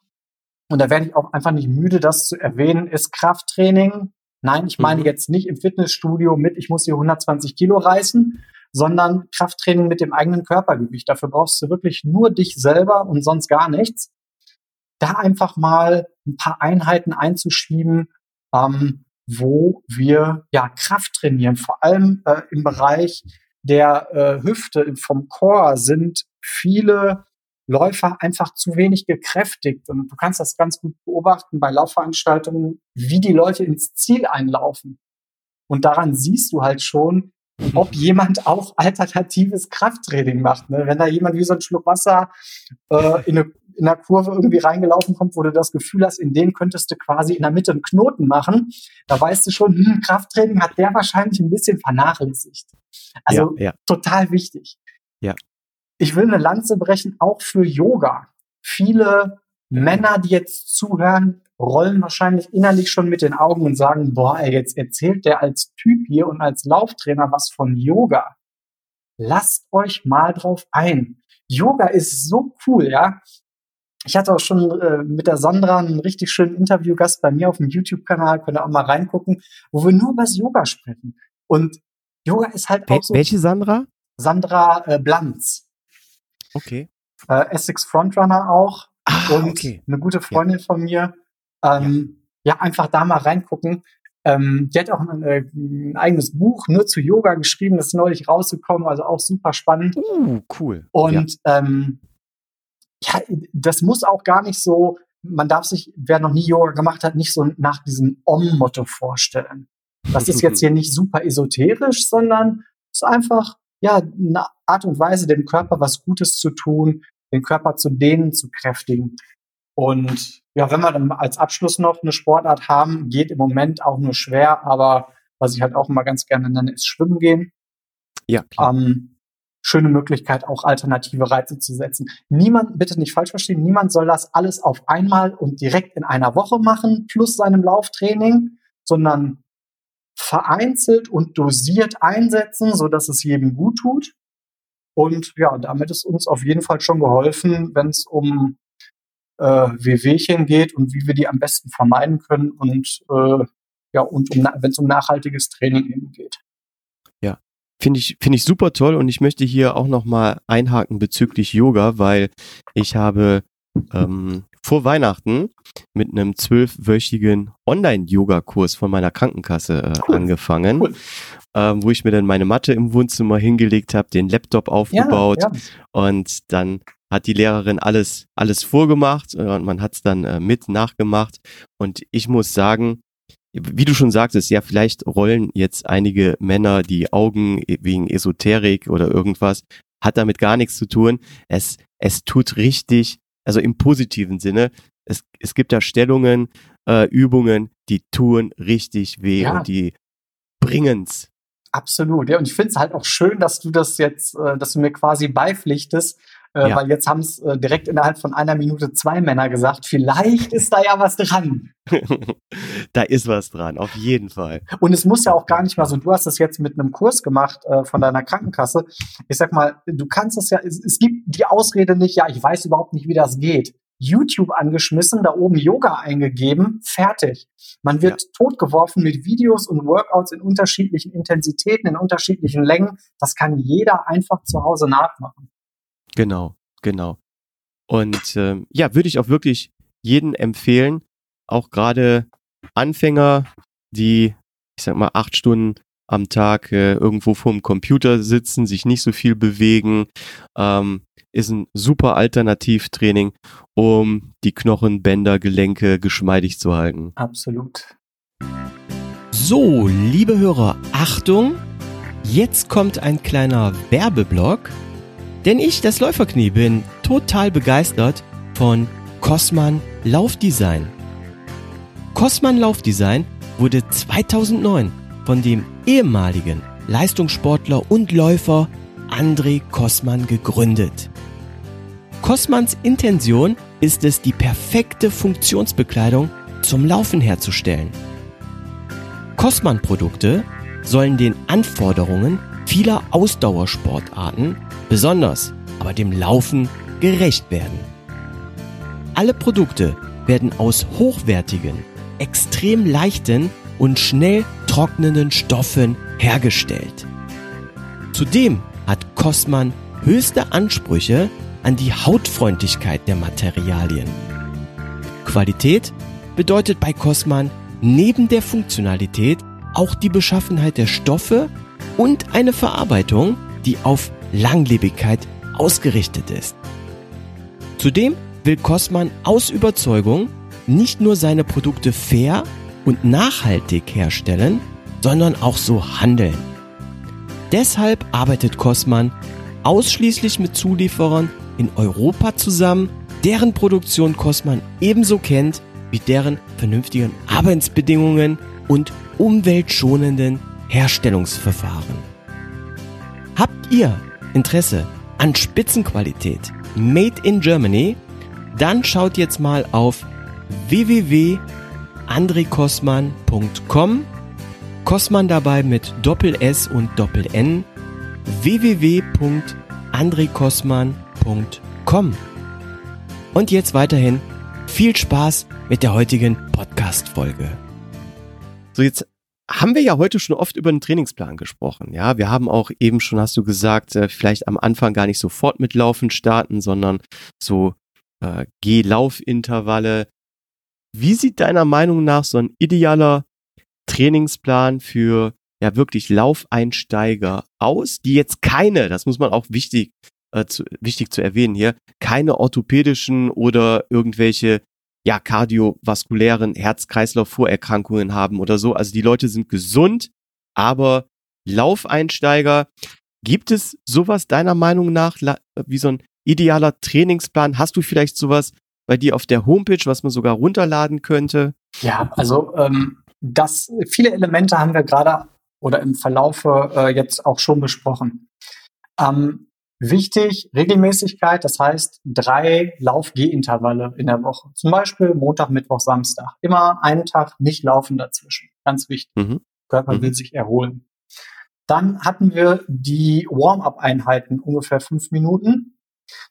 und da werde ich auch einfach nicht müde, das zu erwähnen, ist Krafttraining. Nein, ich meine Mhm. jetzt nicht im Fitnessstudio mit, ich muss hier 120 Kilo reißen, sondern Krafttraining mit dem eigenen Körpergewicht. Dafür brauchst du wirklich nur dich selber und sonst gar nichts. Da einfach mal ein paar Einheiten einzuschieben, ähm, wo wir ja Kraft trainieren. Vor allem äh, im Bereich der äh, Hüfte vom Core sind viele Läufer einfach zu wenig gekräftigt. Und du kannst das ganz gut beobachten bei Laufveranstaltungen, wie die Leute ins Ziel einlaufen. Und daran siehst du halt schon, ob jemand auch alternatives Krafttraining macht. Ne? Wenn da jemand wie so ein Schluck Wasser äh, in, eine, in der Kurve irgendwie reingelaufen kommt, wo du das Gefühl hast, in dem könntest du quasi in der Mitte einen Knoten machen, da weißt du schon, hm, Krafttraining hat der wahrscheinlich ein bisschen vernachlässigt. Also Ja, ja. total wichtig. Ja. Ich will eine Lanze brechen, auch für Yoga. Viele Männer, die jetzt zuhören, rollen wahrscheinlich innerlich schon mit den Augen und sagen, boah, ey, jetzt erzählt der als Typ hier und als Lauftrainer was von Yoga. Lasst euch mal drauf ein. Yoga ist so cool, ja. Ich hatte auch schon äh, mit der Sandra einen richtig schönen Interviewgast bei mir auf dem YouTube-Kanal, könnt ihr auch mal reingucken, wo wir nur über das Yoga sprechen. Und Yoga ist halt Wel auch so welche Sandra? Sandra äh, Blanz, Okay. äh, Essex Frontrunner auch Ah, und okay. eine gute Freundin von mir. Ähm, ja. einfach da mal reingucken. Ähm, die hat auch ein, äh, ein eigenes Buch nur zu Yoga geschrieben, das ist neulich rausgekommen, also auch super spannend. Uh, cool. ja. Und ähm, ja, das muss auch gar nicht so, man darf sich, wer noch nie Yoga gemacht hat, nicht so nach diesem Om-Motto vorstellen. Das ist jetzt hier nicht super esoterisch, sondern es ist einfach, ja, eine Art und Weise, dem Körper was Gutes zu tun, den Körper zu dehnen, zu kräftigen. Und ja, wenn wir dann als Abschluss noch eine Sportart haben, geht im Moment auch nur schwer, aber was ich halt auch immer ganz gerne nenne, ist Schwimmen gehen ja, klar. ähm, schöne Möglichkeit, auch alternative Reize zu setzen. Niemand, bitte nicht falsch verstehen, niemand soll das alles auf einmal und direkt in einer Woche machen, plus seinem Lauftraining, sondern vereinzelt und dosiert einsetzen, so dass es jedem gut tut. Und ja, damit ist uns auf jeden Fall schon geholfen, wenn es um äh, Wehwehchen geht und wie wir die am besten vermeiden können und äh, ja, und um, wenn es um nachhaltiges Training eben geht. Finde ich, finde ich super toll und ich möchte hier auch nochmal einhaken bezüglich Yoga, weil ich habe ähm, vor Weihnachten mit einem zwölfwöchigen Online-Yoga-Kurs von meiner Krankenkasse äh, Cool. angefangen, Cool. ähm, wo ich mir dann meine Matte im Wohnzimmer hingelegt habe, den Laptop aufgebaut Ja, ja. und dann hat die Lehrerin alles, alles vorgemacht und man hat es dann äh, mit nachgemacht. Und ich muss sagen, wie du schon sagtest, ja, vielleicht rollen jetzt einige Männer die Augen wegen Esoterik oder irgendwas. Hat damit gar nichts zu tun. Es, es tut richtig, also im positiven Sinne. Es, es gibt da Stellungen, äh, Übungen, die tun richtig weh Ja. und die bringen's. Absolut, ja. Und ich finde es halt auch schön, dass du das jetzt, äh, dass du mir quasi beipflichtest, äh, Ja. weil jetzt haben es äh, direkt innerhalb von einer Minute zwei Männer gesagt, vielleicht ist da ja was dran. da ist was dran, auf jeden Fall. Und es muss ja auch gar nicht mal so, du hast es jetzt mit einem Kurs gemacht äh, von deiner Krankenkasse. Ich sag mal, du kannst es ja, es, es gibt die Ausrede nicht, ja, ich weiß überhaupt nicht, wie das geht. YouTube angeschmissen, da oben Yoga eingegeben, fertig. Man wird totgeworfen mit Videos und Workouts in unterschiedlichen Intensitäten, in unterschiedlichen Längen. Das kann jeder einfach zu Hause nachmachen. Genau, genau. Und ähm, ja, würde ich auch wirklich jeden empfehlen, auch gerade Anfänger, die, ich sag mal, acht Stunden am Tag äh, irgendwo vorm Computer sitzen, sich nicht so viel bewegen, ähm, ist ein super Alternativtraining, um die Knochen, Bänder, Gelenke geschmeidig zu halten. Absolut. So, liebe Hörer, Achtung! Jetzt kommt ein kleiner Werbeblock. Denn ich, das Läuferknie, bin total begeistert von Cosman Laufdesign. Cosman Laufdesign wurde 2009 von dem ehemaligen Leistungssportler und Läufer André Cosman gegründet. Cosmans Intention ist es, die perfekte Funktionsbekleidung zum Laufen herzustellen. Cosman-Produkte sollen den Anforderungen vieler Ausdauersportarten, besonders aber dem Laufen, gerecht werden. Alle Produkte werden aus hochwertigen, extrem leichten und schnell trocknenden Stoffen hergestellt. Zudem hat Cosman höchste Ansprüche an die Hautfreundlichkeit der Materialien. Qualität bedeutet bei Cosman neben der Funktionalität auch die Beschaffenheit der Stoffe und eine Verarbeitung, die auf Langlebigkeit ausgerichtet ist. Zudem will Cosman aus Überzeugung nicht nur seine Produkte fair und nachhaltig herstellen, sondern auch so handeln. Deshalb arbeitet Cosman ausschließlich mit Zulieferern in Europa zusammen deren Produktion Cosman ebenso kennt wie deren vernünftigen Arbeitsbedingungen und umweltschonenden Herstellungsverfahren. Habt ihr Interesse an Spitzenqualität Made in Germany? Dann schaut jetzt mal auf www.andrekosman.com. Kosman dabei mit Doppel S und Doppel N. www.andrekosman.com. Und jetzt weiterhin viel Spaß mit der heutigen Podcast-Folge. So, jetzt haben wir ja heute schon oft über den Trainingsplan gesprochen. Ja, wir haben auch eben schon, hast du gesagt, äh, vielleicht am Anfang gar nicht sofort mit Laufen starten, sondern so äh, Geh-Lauf-Intervalle. Wie sieht deiner Meinung nach so ein idealer Trainingsplan für ja wirklich Laufeinsteiger aus, die jetzt keine, das muss man auch wichtig, äh, zu, wichtig zu erwähnen hier, keine orthopädischen oder irgendwelche ja, kardiovaskulären Herz-Kreislauf-Vorerkrankungen haben oder so. Also die Leute sind gesund, aber Laufeinsteiger, gibt es sowas deiner Meinung nach wie so ein idealer Trainingsplan? Hast du vielleicht sowas bei dir auf der Homepage, was man sogar runterladen könnte? Ja, also ähm, das viele Elemente haben wir gerade oder im Verlaufe äh, jetzt auch schon besprochen. Ähm, Wichtig, Regelmäßigkeit, das heißt drei Lauf-G-Intervalle in der Woche. Zum Beispiel Montag, Mittwoch, Samstag. Immer einen Tag nicht laufen dazwischen. Ganz wichtig. Mhm. Körper mhm. will sich erholen. Dann hatten wir die Warm-up-Einheiten, ungefähr fünf Minuten.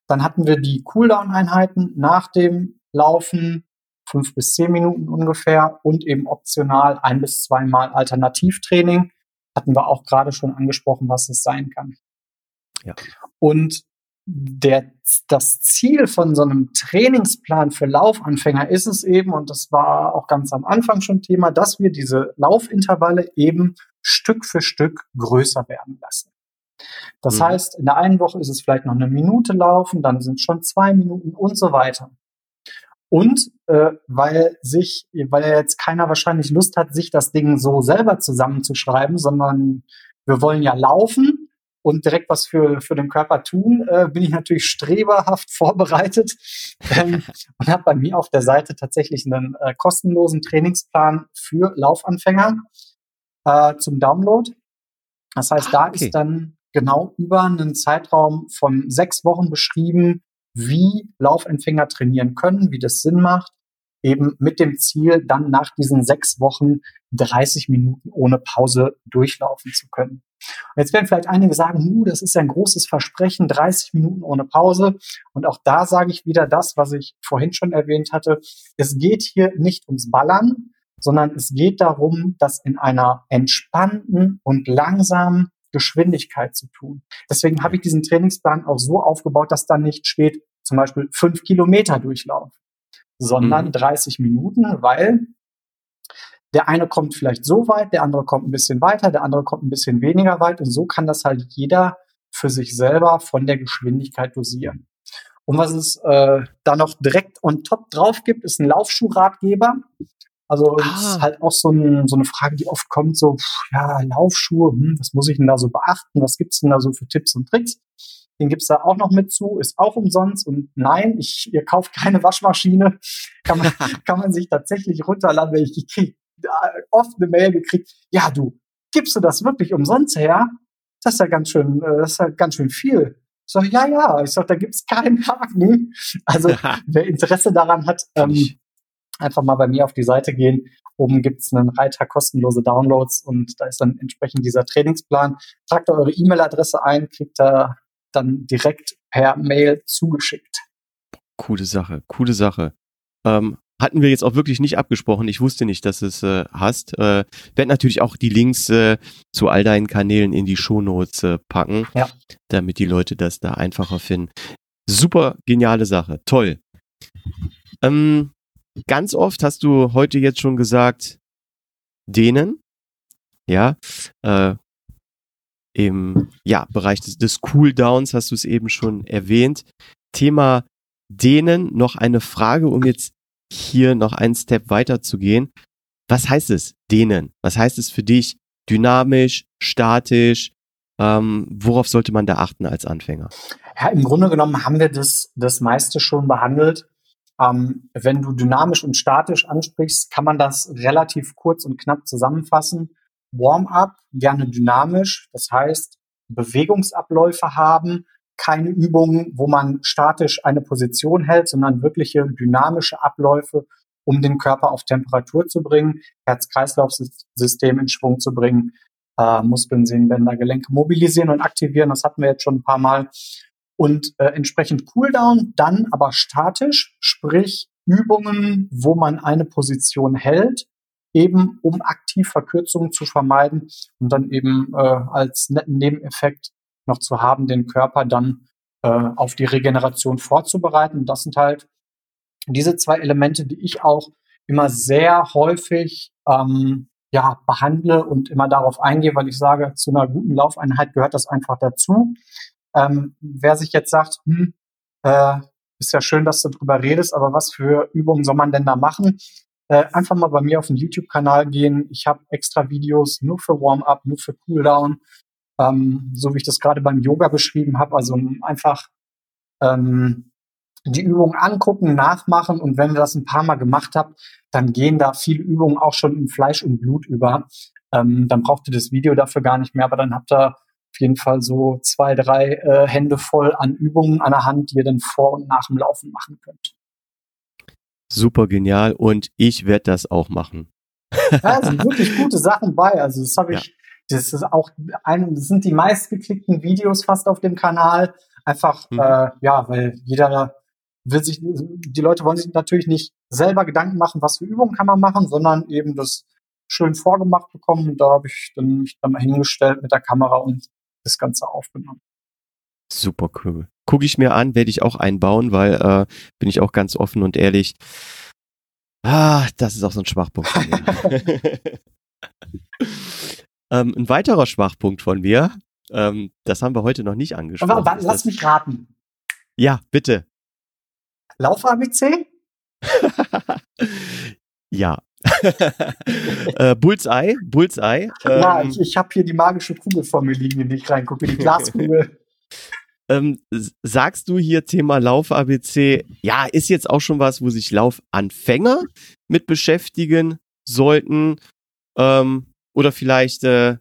Dann hatten wir die Cooldown-Einheiten nach dem Laufen, fünf bis zehn Minuten ungefähr und eben optional ein bis zweimal Alternativtraining. Hatten wir auch gerade schon angesprochen, was es sein kann. Ja. Und der, das Ziel von so einem Trainingsplan für Laufanfänger ist es eben, und das war auch ganz am Anfang schon Thema, dass wir diese Laufintervalle eben Stück für Stück größer werden lassen. Das mhm. heißt, in der einen Woche ist es vielleicht noch eine Minute laufen, dann sind es schon zwei Minuten und so weiter. Und äh, weil sich, weil ja jetzt keiner wahrscheinlich Lust hat, sich das Ding so selber zusammenzuschreiben, sondern wir wollen ja laufen und direkt was für, für den Körper tun, äh, bin ich natürlich streberhaft vorbereitet ähm, und habe bei mir auf der Seite tatsächlich einen äh, kostenlosen Trainingsplan für Laufanfänger äh, zum Download. Das heißt, ah, da okay. ist dann genau über einen Zeitraum von sechs Wochen beschrieben, wie Laufempfänger trainieren können, wie das Sinn macht, eben mit dem Ziel, dann nach diesen sechs Wochen 30 Minuten ohne Pause durchlaufen zu können. Und jetzt werden vielleicht einige sagen, uh, das ist ein großes Versprechen, 30 Minuten ohne Pause. Und auch da sage ich wieder das, was ich vorhin schon erwähnt hatte. Es geht hier nicht ums Ballern, sondern es geht darum, das in einer entspannten und langsamen Geschwindigkeit zu tun. Deswegen habe ich diesen Trainingsplan auch so aufgebaut, dass da nicht steht, zum Beispiel fünf Kilometer Durchlauf, sondern mhm. 30 Minuten, weil der eine kommt vielleicht so weit, der andere kommt ein bisschen weiter, der andere kommt ein bisschen weniger weit und so kann das halt jeder für sich selber von der Geschwindigkeit dosieren. Und was es äh, da noch direkt on top drauf gibt, ist ein Laufschuhratgeber. Also ah. ist halt auch so, ein, so, eine Frage, die oft kommt, so, ja, Laufschuhe, hm, was muss ich denn da so beachten? Was gibt's denn da so für Tipps und Tricks? Den gibt's da auch noch mit zu, ist auch umsonst. Und nein, ich, ihr kauft keine Waschmaschine. Kann man, kann man sich tatsächlich runterladen. Ich, ich oft eine Mail gekriegt, ja, du, gibst du das wirklich umsonst her? Das ist ja ganz schön, äh, das ist ja ganz schön viel. Ich sage, ja, ja. Ich sage, da gibt's keinen Haken. Also wer Interesse daran hat, ähm, einfach mal bei mir auf die Seite gehen. Oben gibt's einen Reiter kostenlose Downloads und da ist dann entsprechend dieser Trainingsplan. Tragt eure E-Mail-Adresse ein, kriegt da dann direkt per Mail zugeschickt. Coole Sache, coole Sache. Ähm, hatten wir jetzt auch wirklich nicht abgesprochen. Ich wusste nicht, dass es äh, hast. Äh, werde natürlich auch die Links äh, zu all deinen Kanälen in die Shownotes äh, packen, ja. damit die Leute das da einfacher finden. Super geniale Sache, toll. Ähm, ganz oft hast du heute jetzt schon gesagt, denen, ja, äh, im ja, Bereich des, des Cooldowns hast du es eben schon erwähnt. Thema denen noch eine Frage, um jetzt hier noch einen Step weiter zu gehen. Was heißt es, dehnen? Was heißt es für dich? Dynamisch, statisch? Ähm, worauf sollte man da achten als Anfänger? Ja, im Grunde genommen haben wir das, das meiste schon behandelt. Ähm, wenn du dynamisch und statisch ansprichst, kann man das relativ kurz und knapp zusammenfassen. Warm-up, gerne dynamisch, das heißt Bewegungsabläufe haben, keine Übungen, wo man statisch eine Position hält, sondern wirkliche dynamische Abläufe, um den Körper auf Temperatur zu bringen, Herz-Kreislauf-System in Schwung zu bringen, äh, Muskeln, Sehnenbänder, Gelenke mobilisieren und aktivieren. Das hatten wir jetzt schon ein paar Mal. Und äh, entsprechend Cooldown, dann aber statisch, sprich Übungen, wo man eine Position hält, eben um aktiv Verkürzungen zu vermeiden und dann eben äh, als netten Nebeneffekt noch zu haben, den Körper dann äh, auf die Regeneration vorzubereiten. Und das sind halt diese zwei Elemente, die ich auch immer sehr häufig ähm, ja, behandle und immer darauf eingehe, weil ich sage, zu einer guten Laufeinheit gehört das einfach dazu. Ähm, wer sich jetzt sagt, hm, äh, ist ja schön, dass du drüber redest, aber was für Übungen soll man denn da machen? Äh, einfach mal bei mir auf den YouTube-Kanal gehen. Ich habe extra Videos nur für Warm-up, nur für Cooldown, ähm, so wie ich das gerade beim Yoga beschrieben habe. Also einfach ähm, die Übungen angucken, nachmachen und wenn ihr das ein paar Mal gemacht habt, dann gehen da viele Übungen auch schon in Fleisch und Blut über. Ähm, dann braucht ihr das Video dafür gar nicht mehr, aber dann habt ihr auf jeden Fall so zwei, drei äh, Hände voll an Übungen an der Hand, die ihr dann vor und nach dem Laufen machen könnt. Super genial und ich werde das auch machen. Ja, sind wirklich gute Sachen bei. Also das habe ich, ja. das ist auch ein, das sind die meistgeklickten Videos fast auf dem Kanal. Einfach, mhm. äh, ja, weil jeder will sich, die Leute wollen sich natürlich nicht selber Gedanken machen, was für Übungen kann man machen, sondern eben das schön vorgemacht bekommen. Und da habe ich dann mich dann mal hingestellt mit der Kamera und das Ganze aufgenommen. Super cool. Gucke ich mir an, werde ich auch einbauen, weil äh, bin ich auch ganz offen und ehrlich. Ah, das ist auch so ein Schwachpunkt von mir. ähm, ein weiterer Schwachpunkt von mir, ähm, das haben wir heute noch nicht angesprochen. Aber, aber lass mich raten. Ja, bitte. Lauf-ABC? ja. Äh, Bullseye, Bullseye. Ähm, ja, ich, ich habe hier die magische Kugel vor mir liegen, in die ich reingucke, die Glaskugel. ähm, sagst du hier Thema Lauf-ABC, ja, ist jetzt auch schon was, wo sich Laufanfänger mit beschäftigen sollten? Ähm, oder vielleicht äh,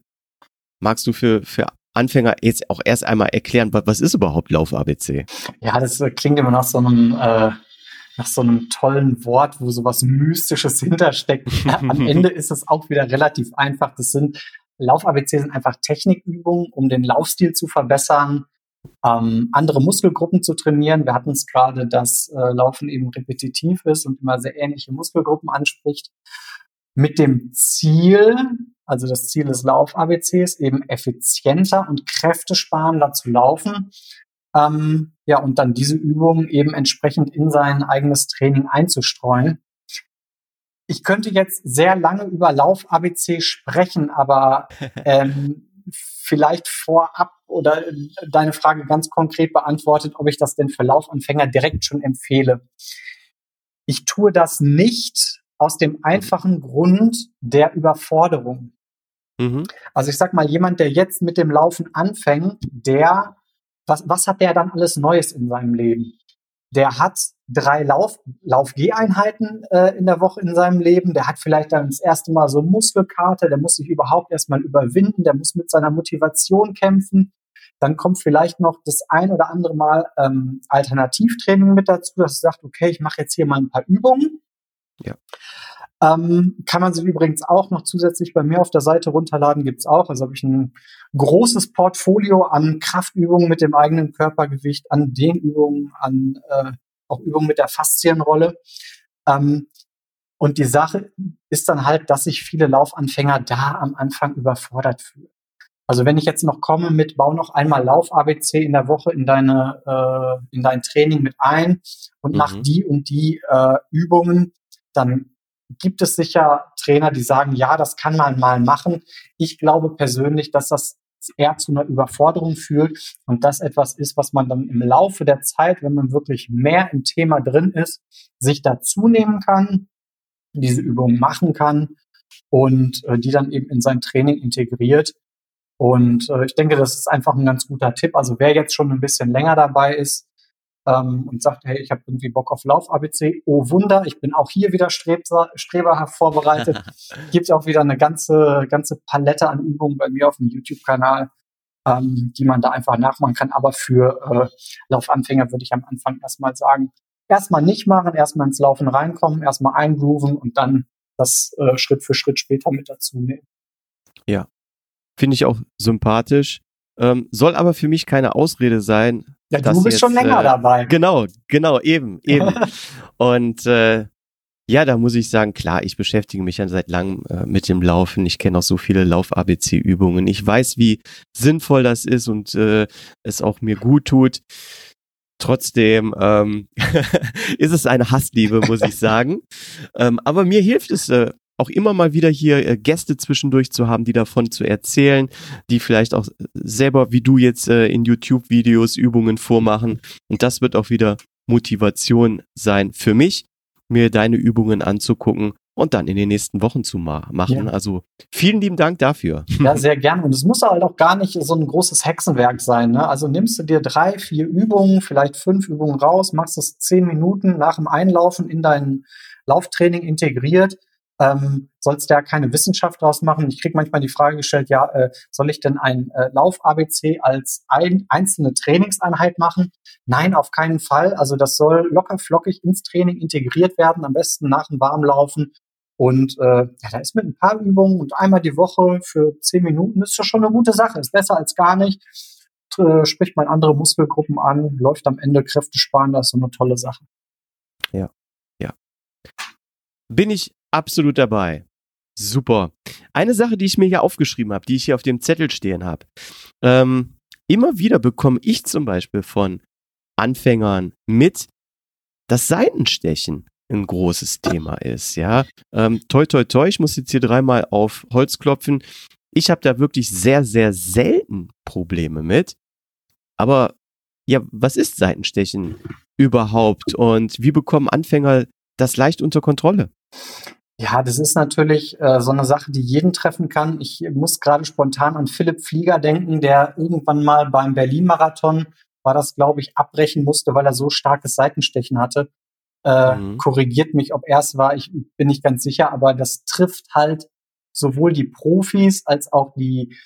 magst du für, für Anfänger jetzt auch erst einmal erklären, was ist überhaupt Lauf-ABC? Ja, das äh, klingt immer nach so einem äh, nach so einem tollen Wort, wo so was Mystisches hintersteckt. Am Ende ist es auch wieder relativ einfach. Das sind Lauf-ABC sind einfach Technikübungen, um den Laufstil zu verbessern, ähm, andere Muskelgruppen zu trainieren. Wir hatten es gerade, dass äh, Laufen eben repetitiv ist und immer sehr ähnliche Muskelgruppen anspricht. Mit dem Ziel, also das Ziel des Lauf-ABCs, eben effizienter und kräftesparender zu laufen ähm, ja, und dann diese Übungen eben entsprechend in sein eigenes Training einzustreuen. Ich könnte jetzt sehr lange über Lauf-ABC sprechen, aber ähm, vielleicht vorab oder deine Frage ganz konkret beantwortet, ob ich das denn für Laufanfänger direkt schon empfehle. Ich tue das nicht aus dem einfachen Grund der Überforderung. Mhm. Also ich sag mal, jemand, der jetzt mit dem Laufen anfängt, der was, was hat der dann alles Neues in seinem Leben? Der hat drei Lauf, Lauf-G-Einheiten äh, in der Woche in seinem Leben. Der hat vielleicht dann das erste Mal so Muskelkarte. Der muss sich überhaupt erstmal überwinden. Der muss mit seiner Motivation kämpfen. Dann kommt vielleicht noch das ein oder andere Mal ähm, Alternativtraining mit dazu, dass er sagt, okay, ich mache jetzt hier mal ein paar Übungen. Ja. Ähm, kann man sich übrigens auch noch zusätzlich bei mir auf der Seite runterladen, gibt's auch. Also habe ich ein großes Portfolio an Kraftübungen mit dem eigenen Körpergewicht, an Dehnübungen, an äh, auch Übungen mit der Faszienrolle. Ähm, und die Sache ist dann halt, dass sich viele Laufanfänger da am Anfang überfordert fühlen. Also wenn ich jetzt noch komme mit, bau noch einmal Lauf-ABC in der Woche in deine, äh, in dein Training mit ein und mhm. mach die und die äh, Übungen, dann gibt es sicher Trainer, die sagen, ja, das kann man mal machen. Ich glaube persönlich, dass das eher zu einer Überforderung führt und das etwas ist, was man dann im Laufe der Zeit, wenn man wirklich mehr im Thema drin ist, sich dazu nehmen kann, diese Übungen machen kann und äh, die dann eben in sein Training integriert. Und äh, ich denke, das ist einfach ein ganz guter Tipp. Also wer jetzt schon ein bisschen länger dabei ist ähm, und sagt, hey, ich habe irgendwie Bock auf Lauf-ABC, oh Wunder, ich bin auch hier wieder strebser, streberhaft vorbereitet. Gibt auch wieder eine ganze, ganze Palette an Übungen bei mir auf dem YouTube-Kanal, ähm, die man da einfach nachmachen kann. Aber für äh, Laufanfänger würde ich am Anfang erstmal sagen, erstmal nicht machen, erstmal ins Laufen reinkommen, erstmal eingrooven und dann das äh, Schritt für Schritt später mit dazu nehmen. Ja, finde ich auch sympathisch. Ähm, soll aber für mich keine Ausrede sein. Ja, du bist jetzt, schon länger äh, dabei. Genau, genau, eben, eben. und äh, ja, da muss ich sagen, klar, ich beschäftige mich ja seit langem äh, mit dem Laufen. Ich kenne auch so viele Lauf-ABC-Übungen. Ich weiß, wie sinnvoll das ist und äh, es auch mir gut tut. Trotzdem ähm, ist es eine Hassliebe, muss ich sagen. ähm, aber mir hilft es äh, auch immer mal wieder hier äh, Gäste zwischendurch zu haben, die davon zu erzählen, die vielleicht auch selber wie du jetzt äh, in YouTube-Videos Übungen vormachen. Und das wird auch wieder Motivation sein für mich, mir deine Übungen anzugucken und dann in den nächsten Wochen zu ma machen. Ja. Also vielen lieben Dank dafür. Ja, sehr gern. Und es muss halt auch gar nicht so ein großes Hexenwerk sein. Ne? Also nimmst du dir drei, vier Übungen, vielleicht fünf Übungen raus, machst es zehn Minuten nach dem Einlaufen in dein Lauftraining integriert ähm, sollst du ja keine Wissenschaft draus machen. Ich kriege manchmal die Frage gestellt, ja, äh, soll ich denn ein äh, Lauf-ABC als ein, einzelne Trainingseinheit machen? Nein, auf keinen Fall. Also das soll locker flockig ins Training integriert werden, am besten nach dem Warmlaufen. Und äh, ja, da ist mit ein paar Übungen und einmal die Woche für zehn Minuten ist schon eine gute Sache. Ist besser als gar nicht. Äh, spricht man andere Muskelgruppen an, läuft am Ende Kräfte sparen, das ist so eine tolle Sache. Ja, ja. Bin ich absolut dabei. Super. Eine Sache, die ich mir hier aufgeschrieben habe, die ich hier auf dem Zettel stehen habe. Ähm, immer wieder bekomme ich zum Beispiel von Anfängern mit, dass Seitenstechen ein großes Thema ist. Ja, ähm, toi toi toi. Ich muss jetzt hier dreimal auf Holz klopfen. Ich habe da wirklich sehr sehr selten Probleme mit. Aber ja, was ist Seitenstechen überhaupt und wie bekommen Anfänger das leicht unter Kontrolle? Ja, das ist natürlich äh, so eine Sache, die jeden treffen kann. Ich muss gerade spontan an Philipp Flieger denken, der irgendwann mal beim Berlin-Marathon, war das, glaube ich, abbrechen musste, weil er so starkes Seitenstechen hatte. Äh, mhm. Korrigiert mich, ob er es war, ich bin nicht ganz sicher, aber das trifft halt sowohl die Profis als auch die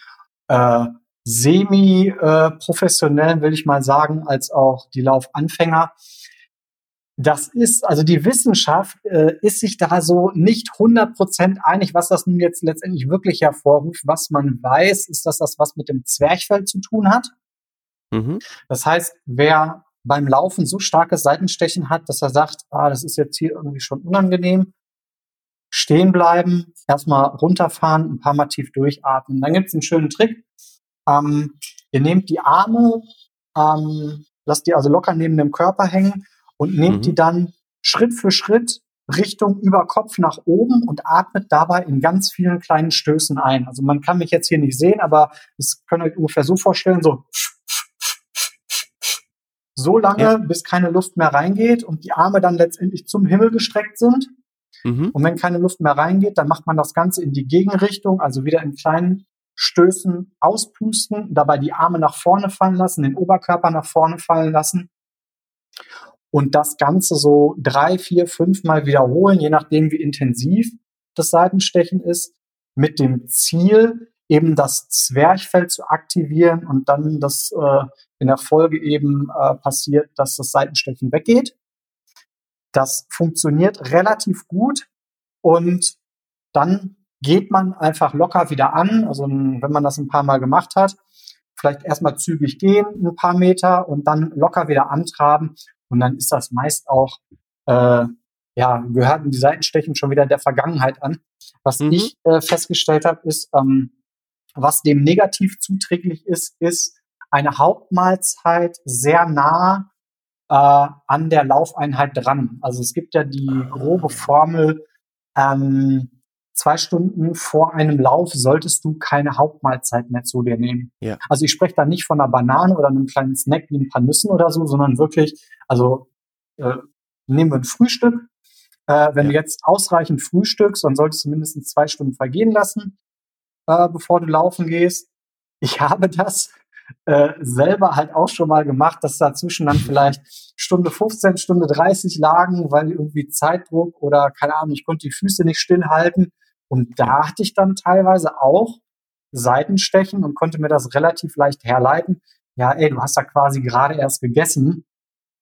äh, semi-professionellen, will ich mal sagen, als auch die Laufanfänger das ist, also die Wissenschaft äh, ist sich da so nicht 100% einig, was das nun jetzt letztendlich wirklich hervorruft. Was man weiß, ist, dass das was mit dem Zwerchfell zu tun hat. Mhm. Das heißt, wer beim Laufen so starkes Seitenstechen hat, dass er sagt, ah, das ist jetzt hier irgendwie schon unangenehm, stehen bleiben, erstmal runterfahren, ein paar Mal tief durchatmen. Dann gibt es einen schönen Trick. Ähm, ihr nehmt die Arme, ähm, lasst die also locker neben dem Körper hängen und nehmt mhm. die dann Schritt für Schritt Richtung über Kopf nach oben und atmet dabei in ganz vielen kleinen Stößen ein. Also man kann mich jetzt hier nicht sehen, aber das könnt ihr euch ungefähr so vorstellen, so so lange, ja. bis keine Luft mehr reingeht und die Arme dann letztendlich zum Himmel gestreckt sind. Mhm. Und wenn keine Luft mehr reingeht, dann macht man das Ganze in die Gegenrichtung, also wieder in kleinen Stößen auspusten, dabei die Arme nach vorne fallen lassen, den Oberkörper nach vorne fallen lassen und das Ganze so drei, vier, fünf Mal wiederholen, je nachdem, wie intensiv das Seitenstechen ist, mit dem Ziel, eben das Zwerchfell zu aktivieren und dann das äh, in der Folge eben äh, passiert, dass das Seitenstechen weggeht. Das funktioniert relativ gut und dann geht man einfach locker wieder an. Also wenn man das ein paar Mal gemacht hat, vielleicht erstmal zügig gehen, ein paar Meter und dann locker wieder antraben und dann ist das meist auch, äh, ja, gehörten die Seitenstechen schon wieder der Vergangenheit an. Was mhm. ich äh, festgestellt habe, ist, ähm, was dem negativ zuträglich ist, ist eine Hauptmahlzeit sehr nah äh, an der Laufeinheit dran. Also es gibt ja die grobe Formel, ähm, zwei Stunden vor einem Lauf solltest du keine Hauptmahlzeit mehr zu dir nehmen. Ja. Also ich spreche da nicht von einer Banane oder einem kleinen Snack wie ein paar Nüssen oder so, sondern wirklich, also äh, nehmen wir ein Frühstück. Äh, wenn ja. du jetzt ausreichend frühstückst, dann solltest du mindestens zwei Stunden vergehen lassen, äh, bevor du laufen gehst. ich habe das äh, selber halt auch schon mal gemacht, dass dazwischen dann vielleicht Stunde 15, Stunde 30 lagen, weil irgendwie Zeitdruck oder keine Ahnung, ich konnte die Füße nicht stillhalten. Und da hatte ich dann teilweise auch Seitenstechen und konnte mir das relativ leicht herleiten. Ja, ey, du hast da quasi gerade erst gegessen.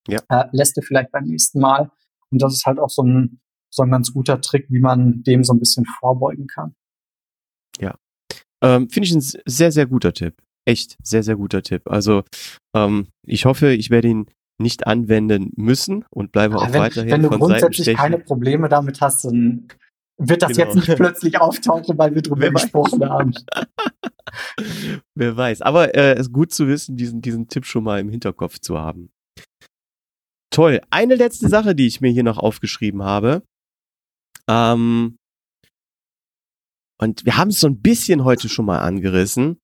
Ja. Äh, lässt du vielleicht beim nächsten Mal. Und das ist halt auch so ein, so ein ganz guter Trick, wie man dem so ein bisschen vorbeugen kann. Ja. Ähm, Finde ich ein sehr, sehr guter Tipp. Echt, sehr, sehr guter Tipp. Also ähm, ich hoffe, ich werde ihn nicht anwenden müssen und bleibe ja, auch wenn, weiterhin Wenn du grundsätzlich keine Probleme damit hast, dann wird das genau. jetzt nicht plötzlich auftauchen, weil wir drüber gesprochen haben. Wer weiß. Aber äh, es ist gut zu wissen, diesen, diesen Tipp schon mal im Hinterkopf zu haben. Toll. Eine letzte Sache, die ich mir hier noch aufgeschrieben habe. Ähm, und wir haben es so ein bisschen heute schon mal angerissen.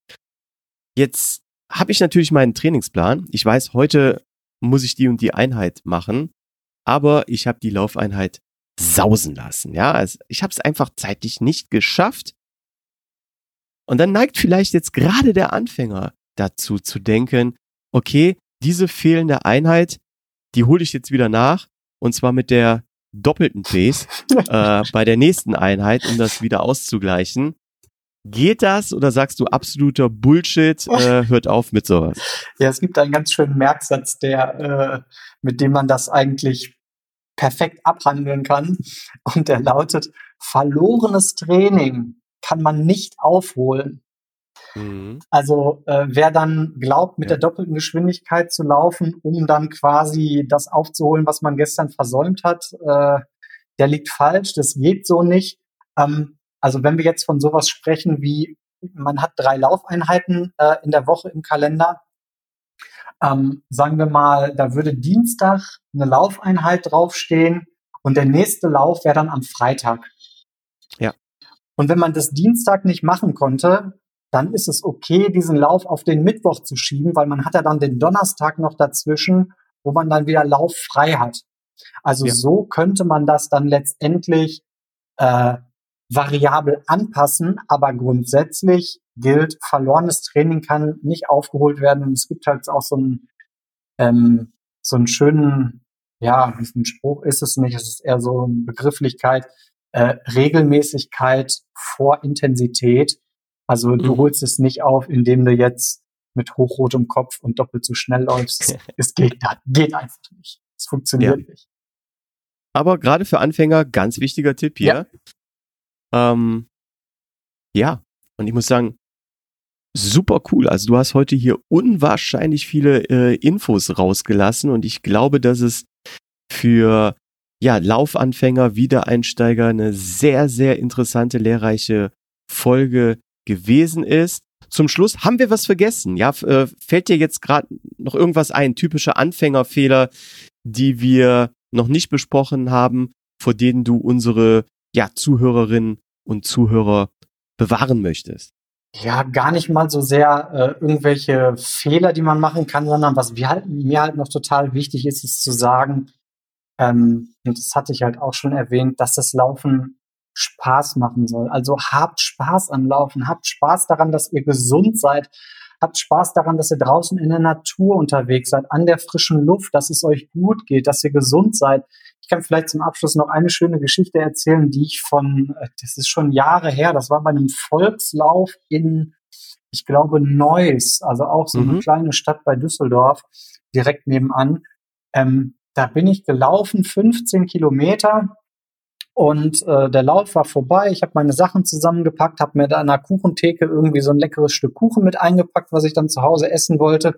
Jetzt habe ich natürlich meinen Trainingsplan. Ich weiß, heute muss ich die und die Einheit machen, aber ich habe die Laufeinheit sausen lassen. Ja, also ich habe es einfach zeitlich nicht geschafft. Und dann neigt vielleicht jetzt gerade der Anfänger dazu zu denken, okay, diese fehlende Einheit, die hole ich jetzt wieder nach und zwar mit der doppelten Pace äh, bei der nächsten Einheit, um das wieder auszugleichen. Geht das oder sagst du absoluter Bullshit? Äh, hört auf mit sowas. Ja, es gibt einen ganz schönen Merksatz, der, äh, mit dem man das eigentlich perfekt abhandeln kann. Und der lautet, verlorenes Training kann man nicht aufholen. Mhm. Also äh, wer dann glaubt, mit ja. der doppelten Geschwindigkeit zu laufen, um dann quasi das aufzuholen, was man gestern versäumt hat, äh, der liegt falsch. Das geht so nicht. Ähm, also wenn wir jetzt von sowas sprechen wie, man hat drei Laufeinheiten äh, in der Woche im Kalender, ähm, sagen wir mal, da würde Dienstag eine Laufeinheit draufstehen und der nächste Lauf wäre dann am Freitag. Ja. Und wenn man das Dienstag nicht machen konnte, dann ist es okay, diesen Lauf auf den Mittwoch zu schieben, weil man hat ja dann den Donnerstag noch dazwischen, wo man dann wieder Lauf frei hat. Also ja. so könnte man das dann letztendlich äh, variabel anpassen, aber grundsätzlich gilt, verlorenes Training kann nicht aufgeholt werden. Und es gibt halt auch so einen, ähm, so einen schönen, ja, ein Spruch ist es nicht, es ist eher so eine Begrifflichkeit, äh, Regelmäßigkeit vor Intensität. Also mhm. du holst es nicht auf, indem du jetzt mit hochrotem Kopf und doppelt so schnell läufst. es geht, geht einfach nicht. Es funktioniert ja. nicht. Aber gerade für Anfänger ganz wichtiger Tipp hier. Ja. Ähm, ja, und ich muss sagen, super cool. Also du hast heute hier unwahrscheinlich viele äh, Infos rausgelassen und ich glaube, dass es für ja, Laufanfänger, Wiedereinsteiger eine sehr, sehr interessante, lehrreiche Folge gewesen ist. Zum Schluss haben wir was vergessen. Ja, äh, fällt dir jetzt gerade noch irgendwas ein? Typische Anfängerfehler, die wir noch nicht besprochen haben, vor denen du unsere ja, Zuhörerinnen und Zuhörer bewahren möchtest? Ja, gar nicht mal so sehr äh, irgendwelche Fehler, die man machen kann, sondern was wir halt, mir halt noch total wichtig ist, ist zu sagen, ähm, und das hatte ich halt auch schon erwähnt, dass das Laufen Spaß machen soll. Also habt Spaß am Laufen, habt Spaß daran, dass ihr gesund seid, habt Spaß daran, dass ihr draußen in der Natur unterwegs seid, an der frischen Luft, dass es euch gut geht, dass ihr gesund seid. Ich kann vielleicht zum Abschluss noch eine schöne Geschichte erzählen, die ich von, äh, das ist schon Jahre her, das war bei einem Volkslauf in, ich glaube, Neuss, also auch so mhm. eine kleine Stadt bei Düsseldorf, direkt nebenan. Ähm, da bin ich gelaufen, 15 Kilometer und äh, der Lauf war vorbei. Ich habe meine Sachen zusammengepackt, habe mir da an der Kuchentheke irgendwie so ein leckeres Stück Kuchen mit eingepackt, was ich dann zu Hause essen wollte.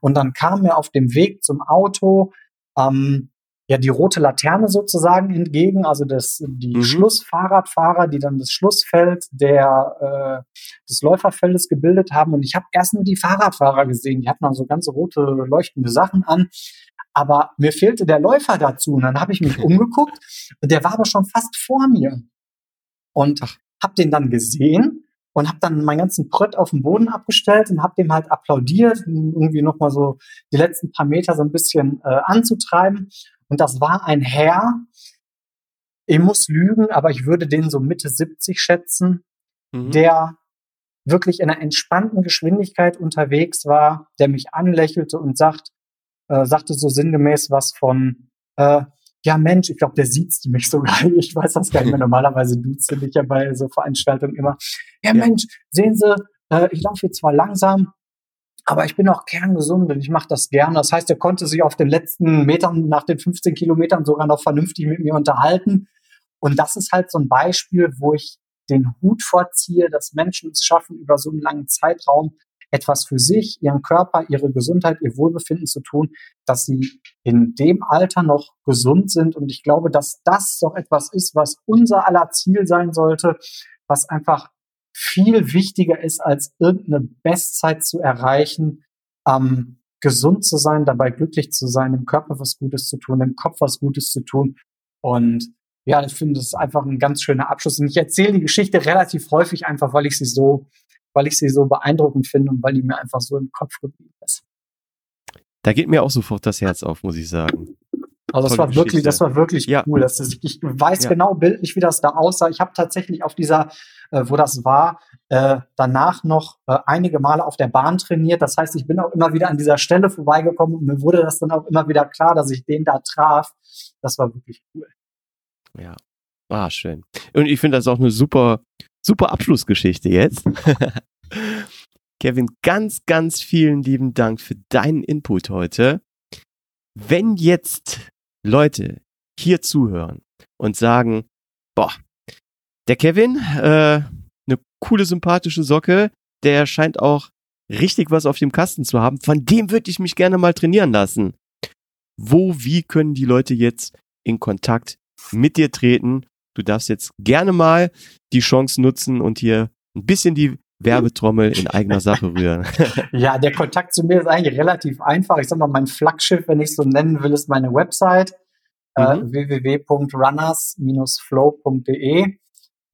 Und dann kam mir auf dem Weg zum Auto ähm, ja die rote Laterne sozusagen entgegen, also das, die mhm. Schlussfahrradfahrer, die dann das Schlussfeld der, äh, des Läuferfeldes gebildet haben. Und ich habe erst nur die Fahrradfahrer gesehen, die hatten also ganz rote leuchtende Sachen an. Aber mir fehlte der Läufer dazu. Und dann habe ich mich umgeguckt und der war aber schon fast vor mir. Und habe den dann gesehen und habe dann meinen ganzen Prött auf den Boden abgestellt und habe dem halt applaudiert, um irgendwie nochmal so die letzten paar Meter so ein bisschen äh, anzutreiben. Und das war ein Herr, ich muss lügen, aber ich würde den so Mitte 70 schätzen, mhm. der wirklich in einer entspannten Geschwindigkeit unterwegs war, der mich anlächelte und sagt, äh, sagte so sinngemäß was von, äh, ja Mensch, ich glaube, der sieht mich sogar. Ich weiß das gar nicht mehr. Normalerweise duzt du dich ja bei so Veranstaltungen immer. Ja, ja. Mensch, sehen Sie, äh, ich laufe jetzt zwar langsam, aber ich bin auch kerngesund und ich mache das gerne. Das heißt, er konnte sich auf den letzten Metern nach den 15 Kilometern sogar noch vernünftig mit mir unterhalten. Und das ist halt so ein Beispiel, wo ich den Hut vorziehe, dass Menschen es schaffen, über so einen langen Zeitraum etwas für sich, ihren Körper, ihre Gesundheit, ihr Wohlbefinden zu tun, dass sie in dem Alter noch gesund sind. Und ich glaube, dass das doch etwas ist, was unser aller Ziel sein sollte, was einfach viel wichtiger ist, als irgendeine Bestzeit zu erreichen, ähm, gesund zu sein, dabei glücklich zu sein, im Körper was Gutes zu tun, im Kopf was Gutes zu tun. Und ja, ich finde, das ist einfach ein ganz schöner Abschluss. Und ich erzähle die Geschichte relativ häufig einfach, weil ich sie so, weil ich sie so beeindruckend finde und weil die mir einfach so im Kopf geblieben ist. Da geht mir auch sofort das Herz auf, muss ich sagen. Also das war Geschichte. wirklich, das war wirklich ja. cool. Das ist, ich weiß ja. genau bildlich, wie das da aussah. Ich habe tatsächlich auf dieser, äh, wo das war, äh, danach noch äh, einige Male auf der Bahn trainiert. Das heißt, ich bin auch immer wieder an dieser Stelle vorbeigekommen und mir wurde das dann auch immer wieder klar, dass ich den da traf. Das war wirklich cool. Ja. Ah, schön. Und ich finde das auch eine super, super Abschlussgeschichte jetzt. Kevin, ganz, ganz vielen lieben Dank für deinen Input heute. Wenn jetzt Leute hier zuhören und sagen, boah, der Kevin, äh, eine coole, sympathische Socke, der scheint auch richtig was auf dem Kasten zu haben, von dem würde ich mich gerne mal trainieren lassen. Wo, wie können die Leute jetzt in Kontakt mit dir treten? Du darfst jetzt gerne mal die Chance nutzen und hier ein bisschen die Werbetrommel in eigener Sache rühren. ja, der Kontakt zu mir ist eigentlich relativ einfach. Ich sag mal, mein Flaggschiff, wenn ich es so nennen will, ist meine Website äh, mhm. äh, www.runners-flow.de.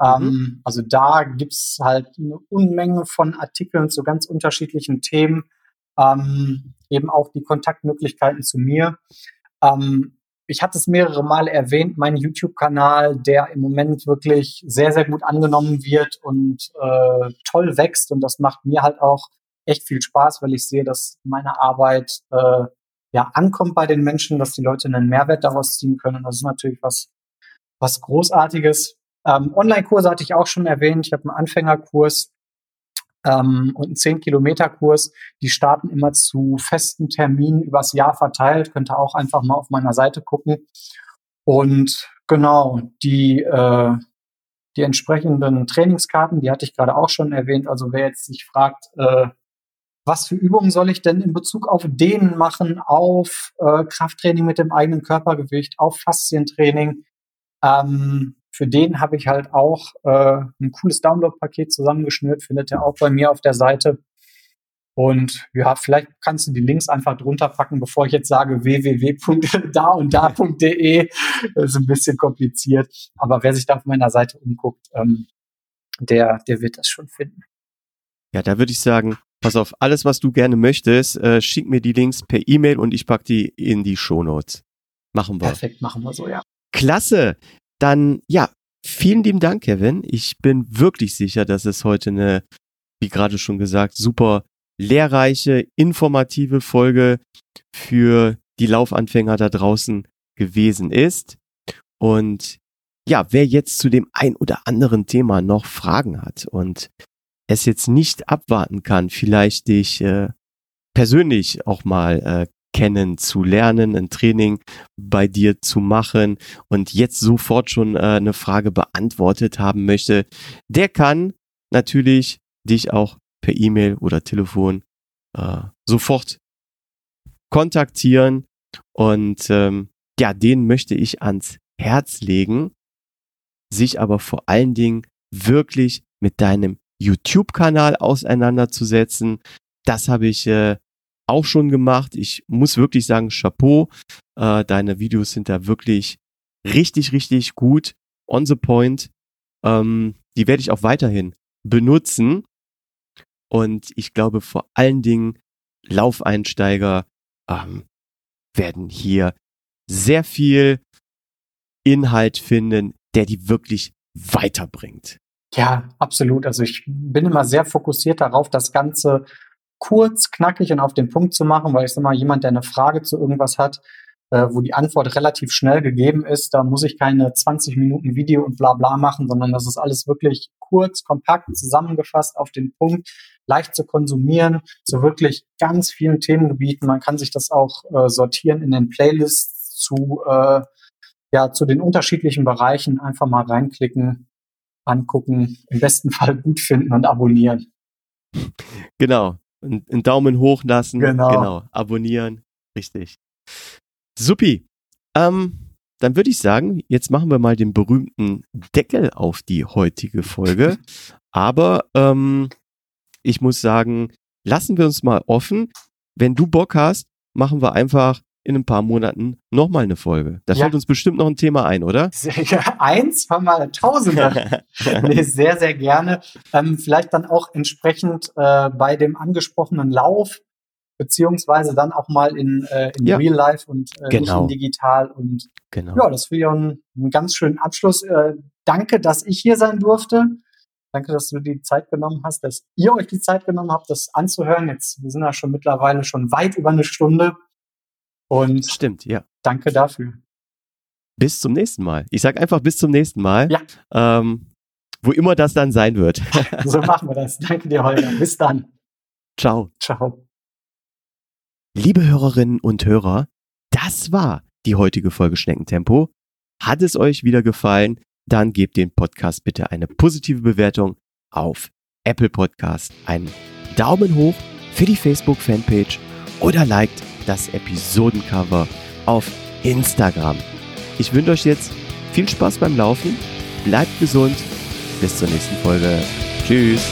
Ähm, mhm. Also da gibt's halt eine Unmenge von Artikeln zu ganz unterschiedlichen Themen, ähm, eben auch die Kontaktmöglichkeiten zu mir. Ähm, ich hatte es mehrere Male erwähnt, mein YouTube-Kanal, der im Moment wirklich sehr, sehr gut angenommen wird und äh, toll wächst. Und das macht mir halt auch echt viel Spaß, weil ich sehe, dass meine Arbeit äh, ja ankommt bei den Menschen, dass die Leute einen Mehrwert daraus ziehen können. Das ist natürlich was, was Großartiges. Ähm, Online-Kurse hatte ich auch schon erwähnt. Ich habe einen Anfängerkurs, ähm, und ein 10-Kilometer-Kurs. Die starten immer zu festen Terminen übers Jahr verteilt. Könnt ihr auch einfach mal auf meiner Seite gucken. Und genau, die, äh, die entsprechenden Trainingskarten, die hatte ich gerade auch schon erwähnt. Also wer jetzt sich fragt, äh, was für Übungen soll ich denn in Bezug auf Dehnen machen, auf äh, Krafttraining mit dem eigenen Körpergewicht, auf Faszientraining, ähm, für den habe ich halt auch äh, ein cooles Download-Paket zusammengeschnürt, findet ihr auch bei mir auf der Seite. Und ja, vielleicht kannst du die Links einfach drunter packen, bevor ich jetzt sage www.da-und-da.de. Das ist ein bisschen kompliziert. Aber wer sich da auf meiner Seite umguckt, ähm, der, der wird das schon finden. Ja, da würde ich sagen, pass auf, alles, was du gerne möchtest, äh, schick mir die Links per E-Mail und ich pack die in die Shownotes. Machen wir. Perfekt, machen wir so, ja. Klasse. Dann, ja, vielen lieben Dank, Kevin. Ich bin wirklich sicher, dass es heute eine, wie gerade schon gesagt, super lehrreiche, informative Folge für die Laufanfänger da draußen gewesen ist. Und ja, wer jetzt zu dem ein oder anderen Thema noch Fragen hat und es jetzt nicht abwarten kann, vielleicht dich äh, persönlich auch mal äh, kennen, zu lernen, ein Training bei dir zu machen und jetzt sofort schon äh, eine Frage beantwortet haben möchte, der kann natürlich dich auch per E-Mail oder Telefon äh, sofort kontaktieren und ähm, ja, den möchte ich ans Herz legen, sich aber vor allen Dingen wirklich mit deinem YouTube-Kanal auseinanderzusetzen. Das habe ich äh, auch schon gemacht. Ich muss wirklich sagen, Chapeau. Äh, deine Videos sind da wirklich richtig, richtig gut. On the point. Ähm, die werde ich auch weiterhin benutzen. Und ich glaube vor allen Dingen, Laufeinsteiger ähm, werden hier sehr viel Inhalt finden, der die wirklich weiterbringt. Ja, absolut. Also ich bin immer sehr fokussiert darauf, das Ganze kurz, knackig und auf den Punkt zu machen, weil ich sag mal, jemand, der eine Frage zu irgendwas hat, äh, wo die Antwort relativ schnell gegeben ist, da muss ich keine 20 Minuten Video und bla bla machen, sondern das ist alles wirklich kurz, kompakt, zusammengefasst auf den Punkt, leicht zu konsumieren, zu wirklich ganz vielen Themengebieten. Man kann sich das auch äh, sortieren in den Playlists zu, äh, ja, zu den unterschiedlichen Bereichen. Einfach mal reinklicken, angucken, im besten Fall gut finden und abonnieren. Genau. Einen Daumen hoch lassen. Genau. genau. Abonnieren. Richtig. Supi. Ähm, dann würde ich sagen, jetzt machen wir mal den berühmten Deckel auf die heutige Folge. Aber ähm, ich muss sagen, lassen wir uns mal offen. Wenn du Bock hast, machen wir einfach in ein paar Monaten nochmal eine Folge. Da ja. fällt uns bestimmt noch ein Thema ein, oder? Sehr, eins, haben wir Tausende. nee, sehr, sehr gerne. Ähm, vielleicht dann auch entsprechend äh, bei dem angesprochenen Lauf, beziehungsweise dann auch mal in, äh, in ja. Real Life und äh, genau. nicht in digital. Und genau. ja, das ich auch einen, einen ganz schönen Abschluss. Äh, danke, dass ich hier sein durfte. Danke, dass du die Zeit genommen hast, dass ihr euch die Zeit genommen habt, das anzuhören. Jetzt, wir sind ja schon mittlerweile schon weit über eine Stunde. Und Stimmt, ja. Danke dafür. Bis zum nächsten Mal. Ich sag einfach bis zum nächsten Mal. Ja. Ähm, wo immer das dann sein wird. so machen wir das. Danke dir, Holger. Bis dann. Ciao. Ciao. Liebe Hörerinnen und Hörer, das war die heutige Folge Schneckentempo. Hat es euch wieder gefallen? Dann gebt dem Podcast bitte eine positive Bewertung auf Apple Podcast, einen Daumen hoch für die Facebook-Fanpage oder liked das Episodencover auf Instagram. Ich wünsche euch jetzt viel Spaß beim Laufen, bleibt gesund, bis zur nächsten Folge. Tschüss.